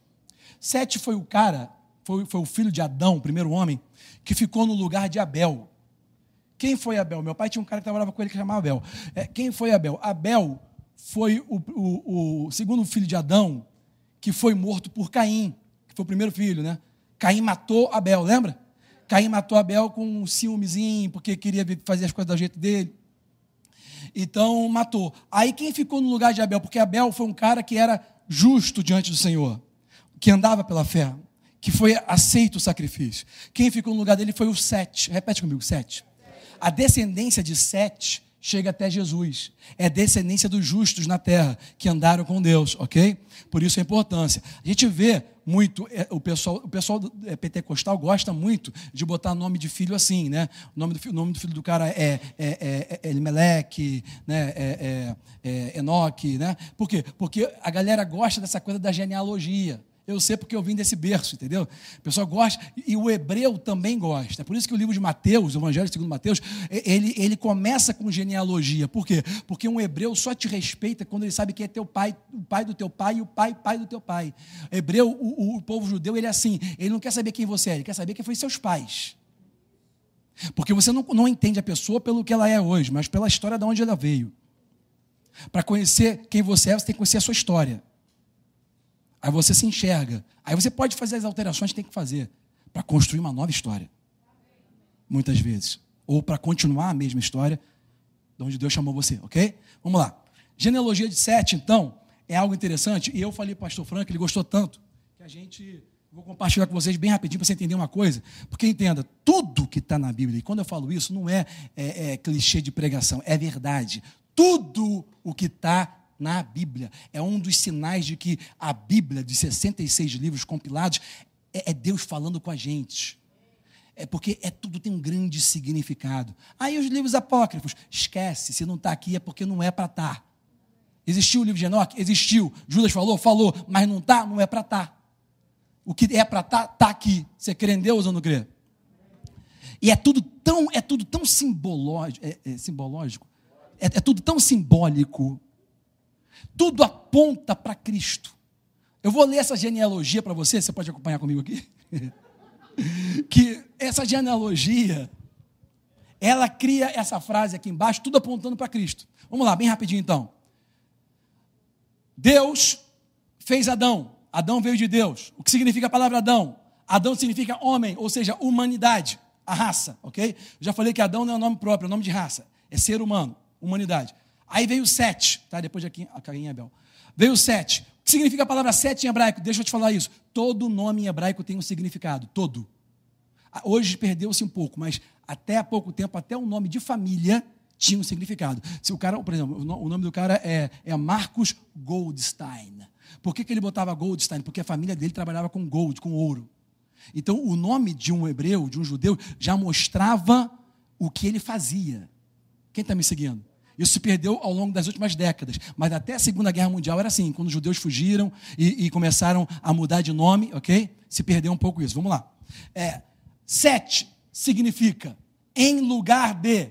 Sete foi o cara, foi, foi o filho de Adão, o primeiro homem, que ficou no lugar de Abel. Quem foi Abel? Meu pai tinha um cara que trabalhava com ele que chamava Abel. É, quem foi Abel? Abel foi o, o, o, segundo filho de Adão que foi morto por Caim, que foi o primeiro filho, né? Caim matou Abel, lembra? Caim matou Abel com um ciúmezinho, porque queria fazer as coisas do jeito dele. Então matou. Aí quem ficou no lugar de Abel? Porque Abel foi um cara que era justo diante do Senhor que andava pela fé, que foi aceito o sacrifício. Quem ficou no lugar dele foi o Sete. Repete comigo, Sete. A descendência de Sete chega até Jesus. É descendência dos justos na terra, que andaram com Deus, ok? Por isso a importância. A gente vê muito, é, o pessoal, o pessoal é, pentecostal gosta muito de botar nome de filho assim, né? O nome do, o nome do filho do cara é, é, é, é né? É, é, é Enoque, né? Por quê? Porque a galera gosta dessa coisa da genealogia. Eu sei porque eu vim desse berço, entendeu? O pessoal gosta, e o hebreu também gosta. É por isso que o livro de Mateus, o Evangelho segundo Mateus, ele, ele começa com genealogia. Por quê? Porque um hebreu só te respeita quando ele sabe que é teu pai, o pai do teu pai e o pai, pai do teu pai. Hebreu, o, o povo judeu, ele é assim, ele não quer saber quem você é, ele quer saber quem foi seus pais. Porque você não, não entende a pessoa pelo que ela é hoje, mas pela história de onde ela veio. Para conhecer quem você é, você tem que conhecer a sua história. Aí você se enxerga. Aí você pode fazer as alterações que tem que fazer para construir uma nova história. Muitas vezes. Ou para continuar a mesma história de onde Deus chamou você, ok? Vamos lá. Genealogia de Sete, então, é algo interessante. E eu falei para o pastor Frank, ele gostou tanto, que a gente. Vou compartilhar com vocês bem rapidinho para você entender uma coisa. Porque entenda, tudo que está na Bíblia, e quando eu falo isso, não é, é, é clichê de pregação, é verdade. Tudo o que está na Bíblia. É um dos sinais de que a Bíblia, de 66 livros compilados, é, é Deus falando com a gente. É porque é tudo tem um grande significado. Aí os livros apócrifos, esquece, se não está aqui é porque não é para estar. Tá. Existiu o livro de Enoque? Existiu. Judas falou? Falou. Mas não está? Não é para estar. Tá. O que é para estar, tá, está aqui. Você crê em Deus ou não crê? E é tudo tão, é tudo tão simbológico, é, é simbológico é, é tudo tão simbólico tudo aponta para Cristo. Eu vou ler essa genealogia para você, você pode acompanhar comigo aqui? que essa genealogia, ela cria essa frase aqui embaixo, tudo apontando para Cristo. Vamos lá, bem rapidinho então. Deus fez Adão. Adão veio de Deus. O que significa a palavra Adão? Adão significa homem, ou seja, humanidade, a raça, ok? Eu já falei que Adão não é um nome próprio, é um nome de raça. É ser humano, humanidade. Aí veio Sete, tá? Depois de aqui, a Caim e Abel. Veio Sete. O que significa a palavra Sete em hebraico? Deixa eu te falar isso. Todo nome em hebraico tem um significado, todo. Hoje perdeu-se um pouco, mas até há pouco tempo, até o nome de família tinha um significado. Se o cara, por exemplo, o nome do cara é, é Marcos Goldstein. Por que, que ele botava Goldstein? Porque a família dele trabalhava com gold, com ouro. Então, o nome de um hebreu, de um judeu, já mostrava o que ele fazia. Quem está me seguindo? Isso se perdeu ao longo das últimas décadas. Mas até a Segunda Guerra Mundial era assim, quando os judeus fugiram e, e começaram a mudar de nome, ok? Se perdeu um pouco isso. Vamos lá. É, sete significa em lugar de.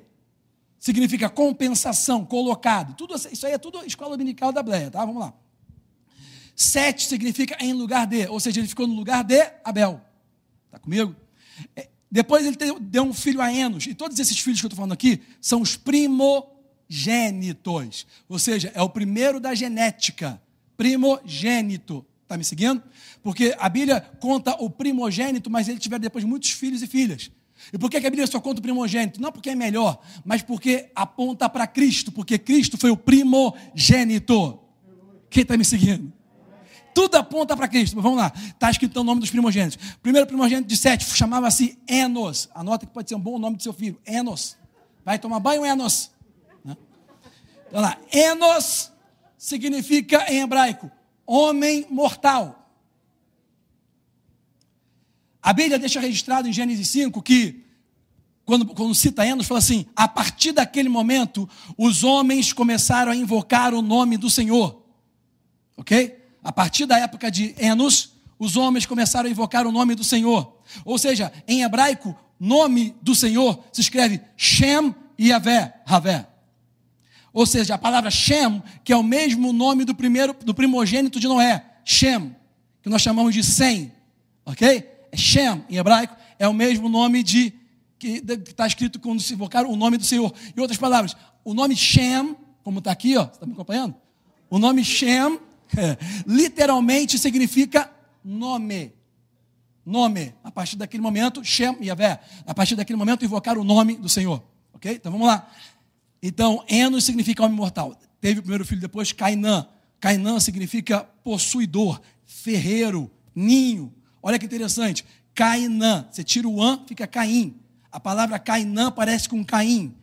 significa compensação, colocado. Tudo isso aí é tudo escola dominical da Bleia, tá? Vamos lá. Sete significa em lugar de, ou seja, ele ficou no lugar de Abel. Está comigo? É, depois ele deu um filho a Enos, e todos esses filhos que eu estou falando aqui são os primogênitos, ou seja, é o primeiro da genética, primogênito. Está me seguindo? Porque a Bíblia conta o primogênito, mas ele tiver depois muitos filhos e filhas. E por que a Bíblia só conta o primogênito? Não porque é melhor, mas porque aponta para Cristo, porque Cristo foi o primogênito. Quem está me seguindo? Tudo aponta para Cristo. Mas vamos lá. Está escrito o nome dos primogênitos. Primeiro primogênito de Sete chamava-se Enos. Anota que pode ser um bom nome do seu filho. Enos. Vai tomar banho, Enos. Olha lá. Enos significa em hebraico homem mortal. A Bíblia deixa registrado em Gênesis 5 que, quando, quando cita Enos, fala assim: a partir daquele momento, os homens começaram a invocar o nome do Senhor. Ok? A partir da época de Enos, os homens começaram a invocar o nome do Senhor. Ou seja, em hebraico, nome do Senhor se escreve Shem Yavé, Havé. Ou seja, a palavra Shem, que é o mesmo nome do primeiro do primogênito de Noé, Shem, que nós chamamos de Sem, ok? É Shem em hebraico, é o mesmo nome de que está escrito quando se invocar o nome do Senhor. Em outras palavras, o nome Shem, como está aqui, ó, está me acompanhando? O nome Shem literalmente significa nome. Nome. A partir daquele momento, Shem Yavé. A partir daquele momento, invocar o nome do Senhor. Ok? Então vamos lá. Então, Enos significa homem mortal. Teve o primeiro filho depois, Cainã. Cainã significa possuidor, ferreiro, ninho. Olha que interessante. Cainã. Você tira o an, fica Caim. A palavra Cainã parece com Caim.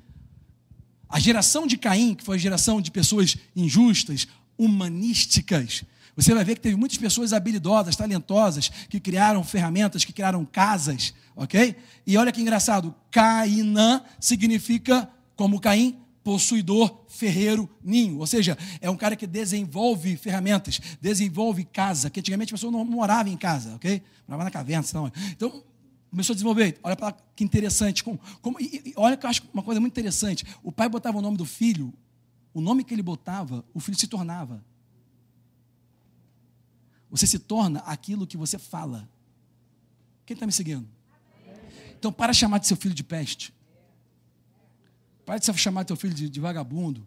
A geração de Caim, que foi a geração de pessoas injustas, humanísticas. Você vai ver que teve muitas pessoas habilidosas, talentosas, que criaram ferramentas, que criaram casas, ok? E olha que engraçado, Cainã significa, como Caim, possuidor, ferreiro, ninho. Ou seja, é um cara que desenvolve ferramentas, desenvolve casa, que antigamente a pessoa não morava em casa, ok? Morava na caverna, senão. Então, começou a desenvolver. Olha para que interessante. Como, como, e, e, olha que eu acho uma coisa muito interessante. O pai botava o nome do filho o nome que ele botava, o filho se tornava. Você se torna aquilo que você fala. Quem está me seguindo? Então, para chamar de seu filho de peste. Para de chamar seu filho de, de vagabundo,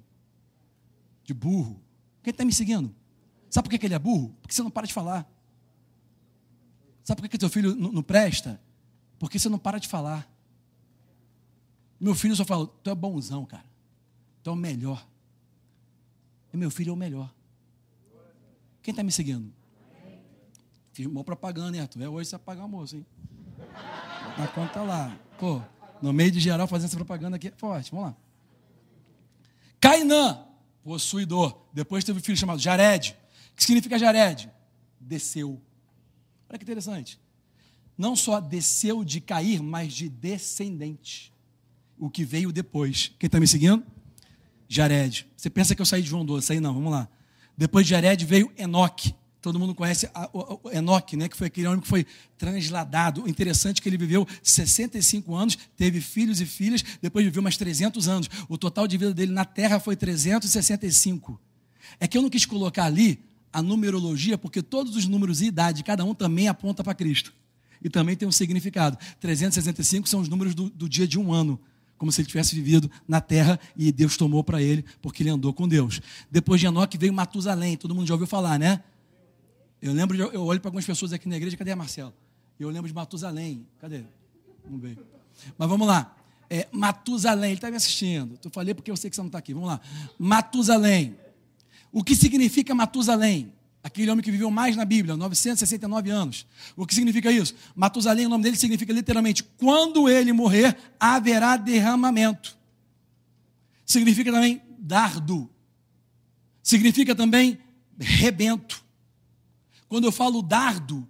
de burro. Quem está me seguindo? Sabe por que ele é burro? Porque você não para de falar. Sabe por que seu filho não, presta? Porque você não para de falar. Meu filho só fala: Tu é bonzão, cara. Tu é o melhor. E meu filho é o melhor. Quem está me seguindo? Fiz uma propaganda, hein, Arthur? É hoje você vai pagar almoço, hein? Na conta lá. Pô, no meio de geral fazendo essa propaganda aqui forte. Vamos lá. Cainã, possuidor. Depois teve um filho chamado Jared. O que significa Jared? Desceu. Olha que interessante. Não só desceu de cair, mas de descendente. O que veio depois. Quem está me seguindo? Jared. Você pensa que eu saí de João 12, saí não, vamos lá. Depois de Jared veio Enoque. Todo mundo conhece Enoque, né, que foi aquele homem que foi transladado. O interessante é que ele viveu 65 anos, teve filhos e filhas, depois viveu mais 300 anos. O total de vida dele na terra foi 365. É que eu não quis colocar ali a numerologia, porque todos os números e idade, cada um também aponta para Cristo. E também tem um significado. 365 são os números do, do dia de um ano como se ele tivesse vivido na terra e Deus tomou para ele, porque ele andou com Deus. Depois de Enoque veio Matusalém, todo mundo já ouviu falar, né? Eu lembro, de, eu olho para algumas pessoas aqui na igreja, cadê a Marcela? Eu lembro de Matusalém, cadê? Vamos ver. Mas vamos lá. É, Matusalém, ele está me assistindo. Eu falei porque eu sei que você não está aqui. Vamos lá. Matusalém. O que significa Matusalém? Aquele homem que viveu mais na Bíblia, 969 anos. O que significa isso? Matusalém, o nome dele significa literalmente: quando ele morrer, haverá derramamento. Significa também dardo. Significa também rebento. Quando eu falo dardo,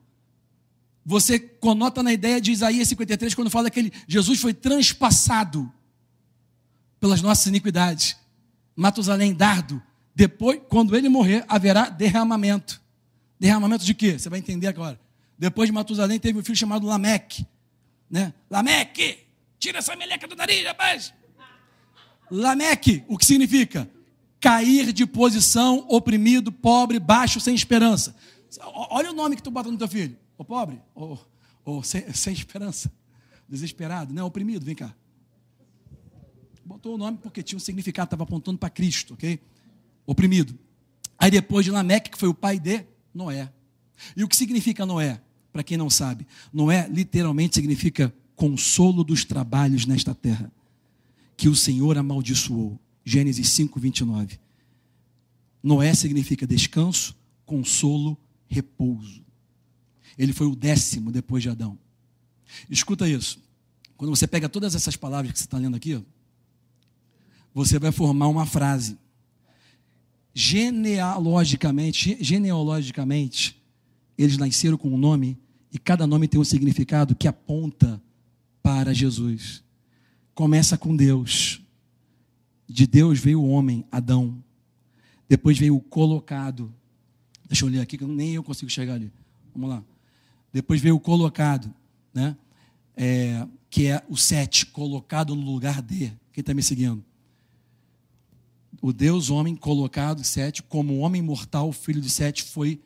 você conota na ideia de Isaías 53, quando fala que ele, Jesus foi transpassado pelas nossas iniquidades. Matusalém, dardo. Depois, quando ele morrer, haverá derramamento. Derramamento de quê? Você vai entender agora. Depois de Matusalém, teve um filho chamado Lameque. Né? Lameque, tira essa meleca do nariz, rapaz. Lameque, o que significa? Cair de posição, oprimido, pobre, baixo, sem esperança. Olha o nome que tu bota no teu filho. O pobre, ou, sem, sem esperança, desesperado, né? Oprimido, vem cá. Botou o nome porque tinha um significado, estava apontando para Cristo, ok? Oprimido. Aí depois de Lameque, que foi o pai de Noé. E o que significa Noé? Para quem não sabe, Noé literalmente significa consolo dos trabalhos nesta terra, que o Senhor amaldiçoou. Gênesis 5, 29. Noé significa descanso, consolo, repouso. Ele foi o décimo depois de Adão. Escuta isso. Quando você pega todas essas palavras que você está lendo aqui, você vai formar uma frase. Genealogicamente, genealogicamente, eles nasceram com um nome e cada nome tem um significado que aponta para Jesus. Começa com Deus. De Deus veio o homem, Adão. Depois veio o colocado. Deixa eu ler aqui, que nem eu consigo chegar ali. Vamos lá. Depois veio o colocado, né? É, que é o sete, colocado no lugar de. Quem está me seguindo? O Deus homem colocado, sete, como homem mortal, filho de sete, foi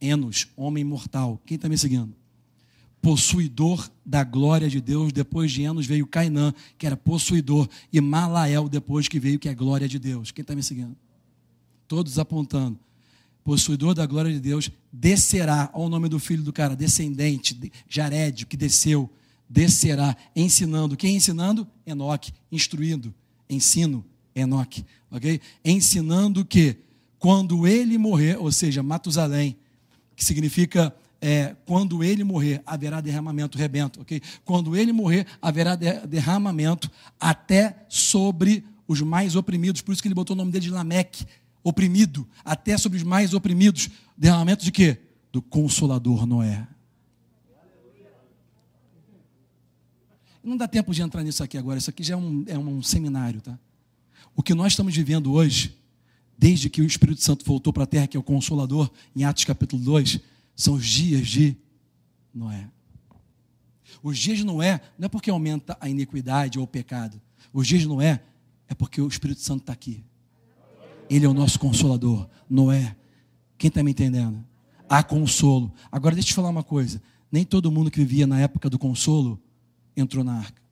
Enos, homem mortal. Quem está me seguindo? Possuidor da glória de Deus. Depois de Enos veio Cainã, que era possuidor. E Malael, depois que veio, que é glória de Deus. Quem está me seguindo? Todos apontando. Possuidor da glória de Deus, descerá. Olha o nome do filho do cara, descendente, Jared, que desceu. Descerá, ensinando. Quem ensinando? Enoque, instruindo. Ensino, Enoque. Ok? Ensinando que quando ele morrer, ou seja, Matusalém, que significa é, quando ele morrer, haverá derramamento, rebento, ok? Quando ele morrer, haverá derramamento até sobre os mais oprimidos, por isso que ele botou o nome dele de Lameque, oprimido, até sobre os mais oprimidos. Derramamento de quê? Do Consolador Noé. Não dá tempo de entrar nisso aqui agora, isso aqui já é um, é um seminário, tá? O que nós estamos vivendo hoje desde que o Espírito Santo voltou para a terra, que é o Consolador, em Atos capítulo 2, são os dias de Noé. Os dias de Noé não é porque aumenta a iniquidade ou o pecado. Os dias de Noé é porque o Espírito Santo está aqui. Ele é o nosso consolador. Noé. Quem está me entendendo? Há consolo. Agora deixa eu te falar uma coisa. Nem todo mundo que vivia na época do consolo entrou na arca.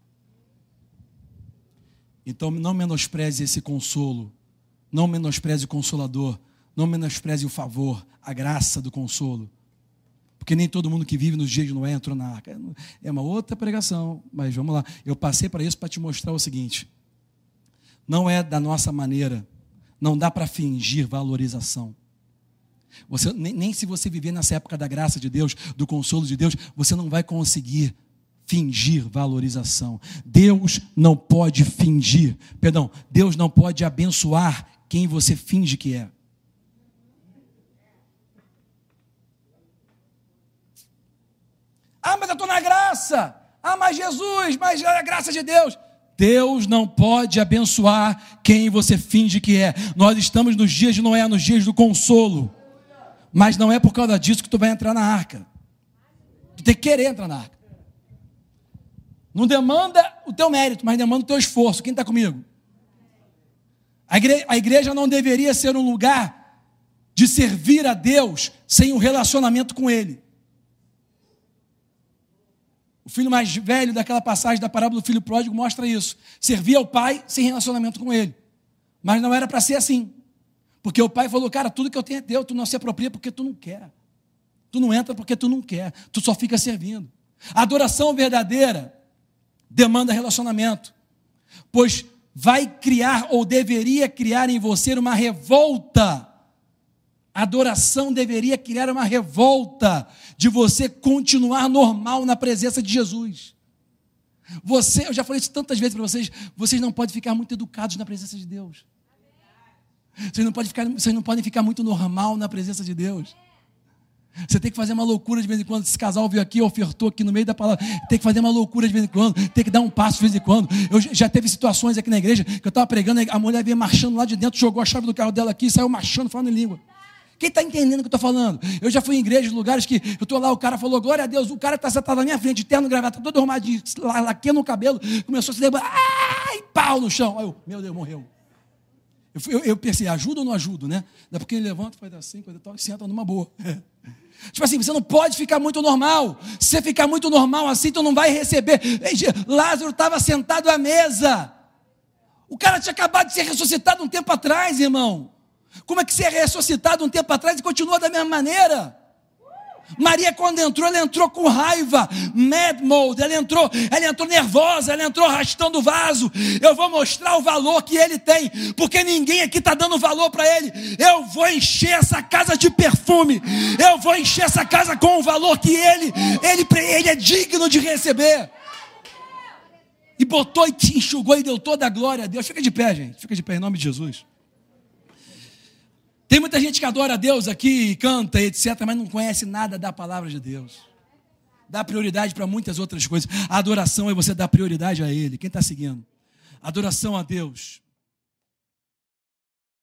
Então não menospreze esse consolo não menospreze o consolador, não menospreze o favor, a graça do consolo. Porque nem todo mundo que vive nos dias de Noé entrou na arca. É uma outra pregação, mas vamos lá. Eu passei para isso para te mostrar o seguinte: não é da nossa maneira, não dá para fingir valorização. Você, nem, nem se você viver nessa época da graça de Deus, do consolo de Deus, você não vai conseguir fingir valorização. Deus não pode fingir, perdão, Deus não pode abençoar quem você finge que é. Ah, mas eu estou na graça. Ah, mas Jesus, mas é a graça de Deus. Deus não pode abençoar quem você finge que é. Nós estamos nos dias de Noé, nos dias do consolo. Mas não é por causa disso que tu vai entrar na arca. Tu tem que querer entrar na arca. Não demanda o teu mérito, mas demanda o teu esforço. Quem está comigo? A igreja, a igreja não deveria ser um lugar de servir a Deus sem um relacionamento com Ele. O filho mais velho daquela passagem da parábola do filho pródigo mostra isso. Servia ao pai sem relacionamento com ele. Mas não era para ser assim. Porque o pai falou, cara, tudo que eu tenho é teu, tu não se apropria porque tu não quer. Tu não entra porque tu não quer, tu só fica servindo. A adoração verdadeira demanda relacionamento. Pois vai criar ou deveria criar em você uma revolta. A adoração deveria criar uma revolta de você continuar normal na presença de Jesus. Você, eu já falei isso tantas vezes para vocês, vocês não podem ficar muito educados na presença de Deus. Vocês não, podem ficar, vocês não podem ficar muito normal na presença de Deus. Você tem que fazer uma loucura de vez em quando. Esse casal veio aqui, ofertou aqui no meio da palavra. Tem que fazer uma loucura de vez em quando. Tem que dar um passo de vez em quando. Eu já teve situações aqui na igreja que eu estava pregando, a mulher veio marchando lá de dentro, jogou a chave do carro dela aqui, saiu marchando, falando em língua. Quem está entendendo o que eu estou falando? Eu já fui em igrejas, lugares que eu estou lá, o cara falou, glória a Deus, o cara está sentado na minha frente, terno, gravata, todo arrumadinho, laqueando no cabelo, começou a se levantar. Ai, pau no chão. Aí eu, meu Deus, morreu. Eu, eu, eu pensei, ajuda ou não ajudo, né? Daí porque ele levanta, faz assim, coisa e tal, e senta numa boa. Tipo assim, você não pode ficar muito normal. Se você ficar muito normal assim, tu não vai receber. Lázaro estava sentado à mesa. O cara tinha acabado de ser ressuscitado um tempo atrás, irmão. Como é que você é ressuscitado um tempo atrás e continua da mesma maneira? Maria, quando entrou, ela entrou com raiva, mad mode, ela entrou, ela entrou nervosa, ela entrou arrastando o vaso. Eu vou mostrar o valor que ele tem, porque ninguém aqui está dando valor para ele. Eu vou encher essa casa de perfume, eu vou encher essa casa com o valor que ele, ele, ele é digno de receber. E botou e te enxugou e deu toda a glória a Deus. Fica de pé, gente, fica de pé em nome de Jesus. Tem muita gente que adora a Deus aqui, canta, etc., mas não conhece nada da palavra de Deus. Dá prioridade para muitas outras coisas. A adoração é você dar prioridade a Ele. Quem está seguindo? Adoração a Deus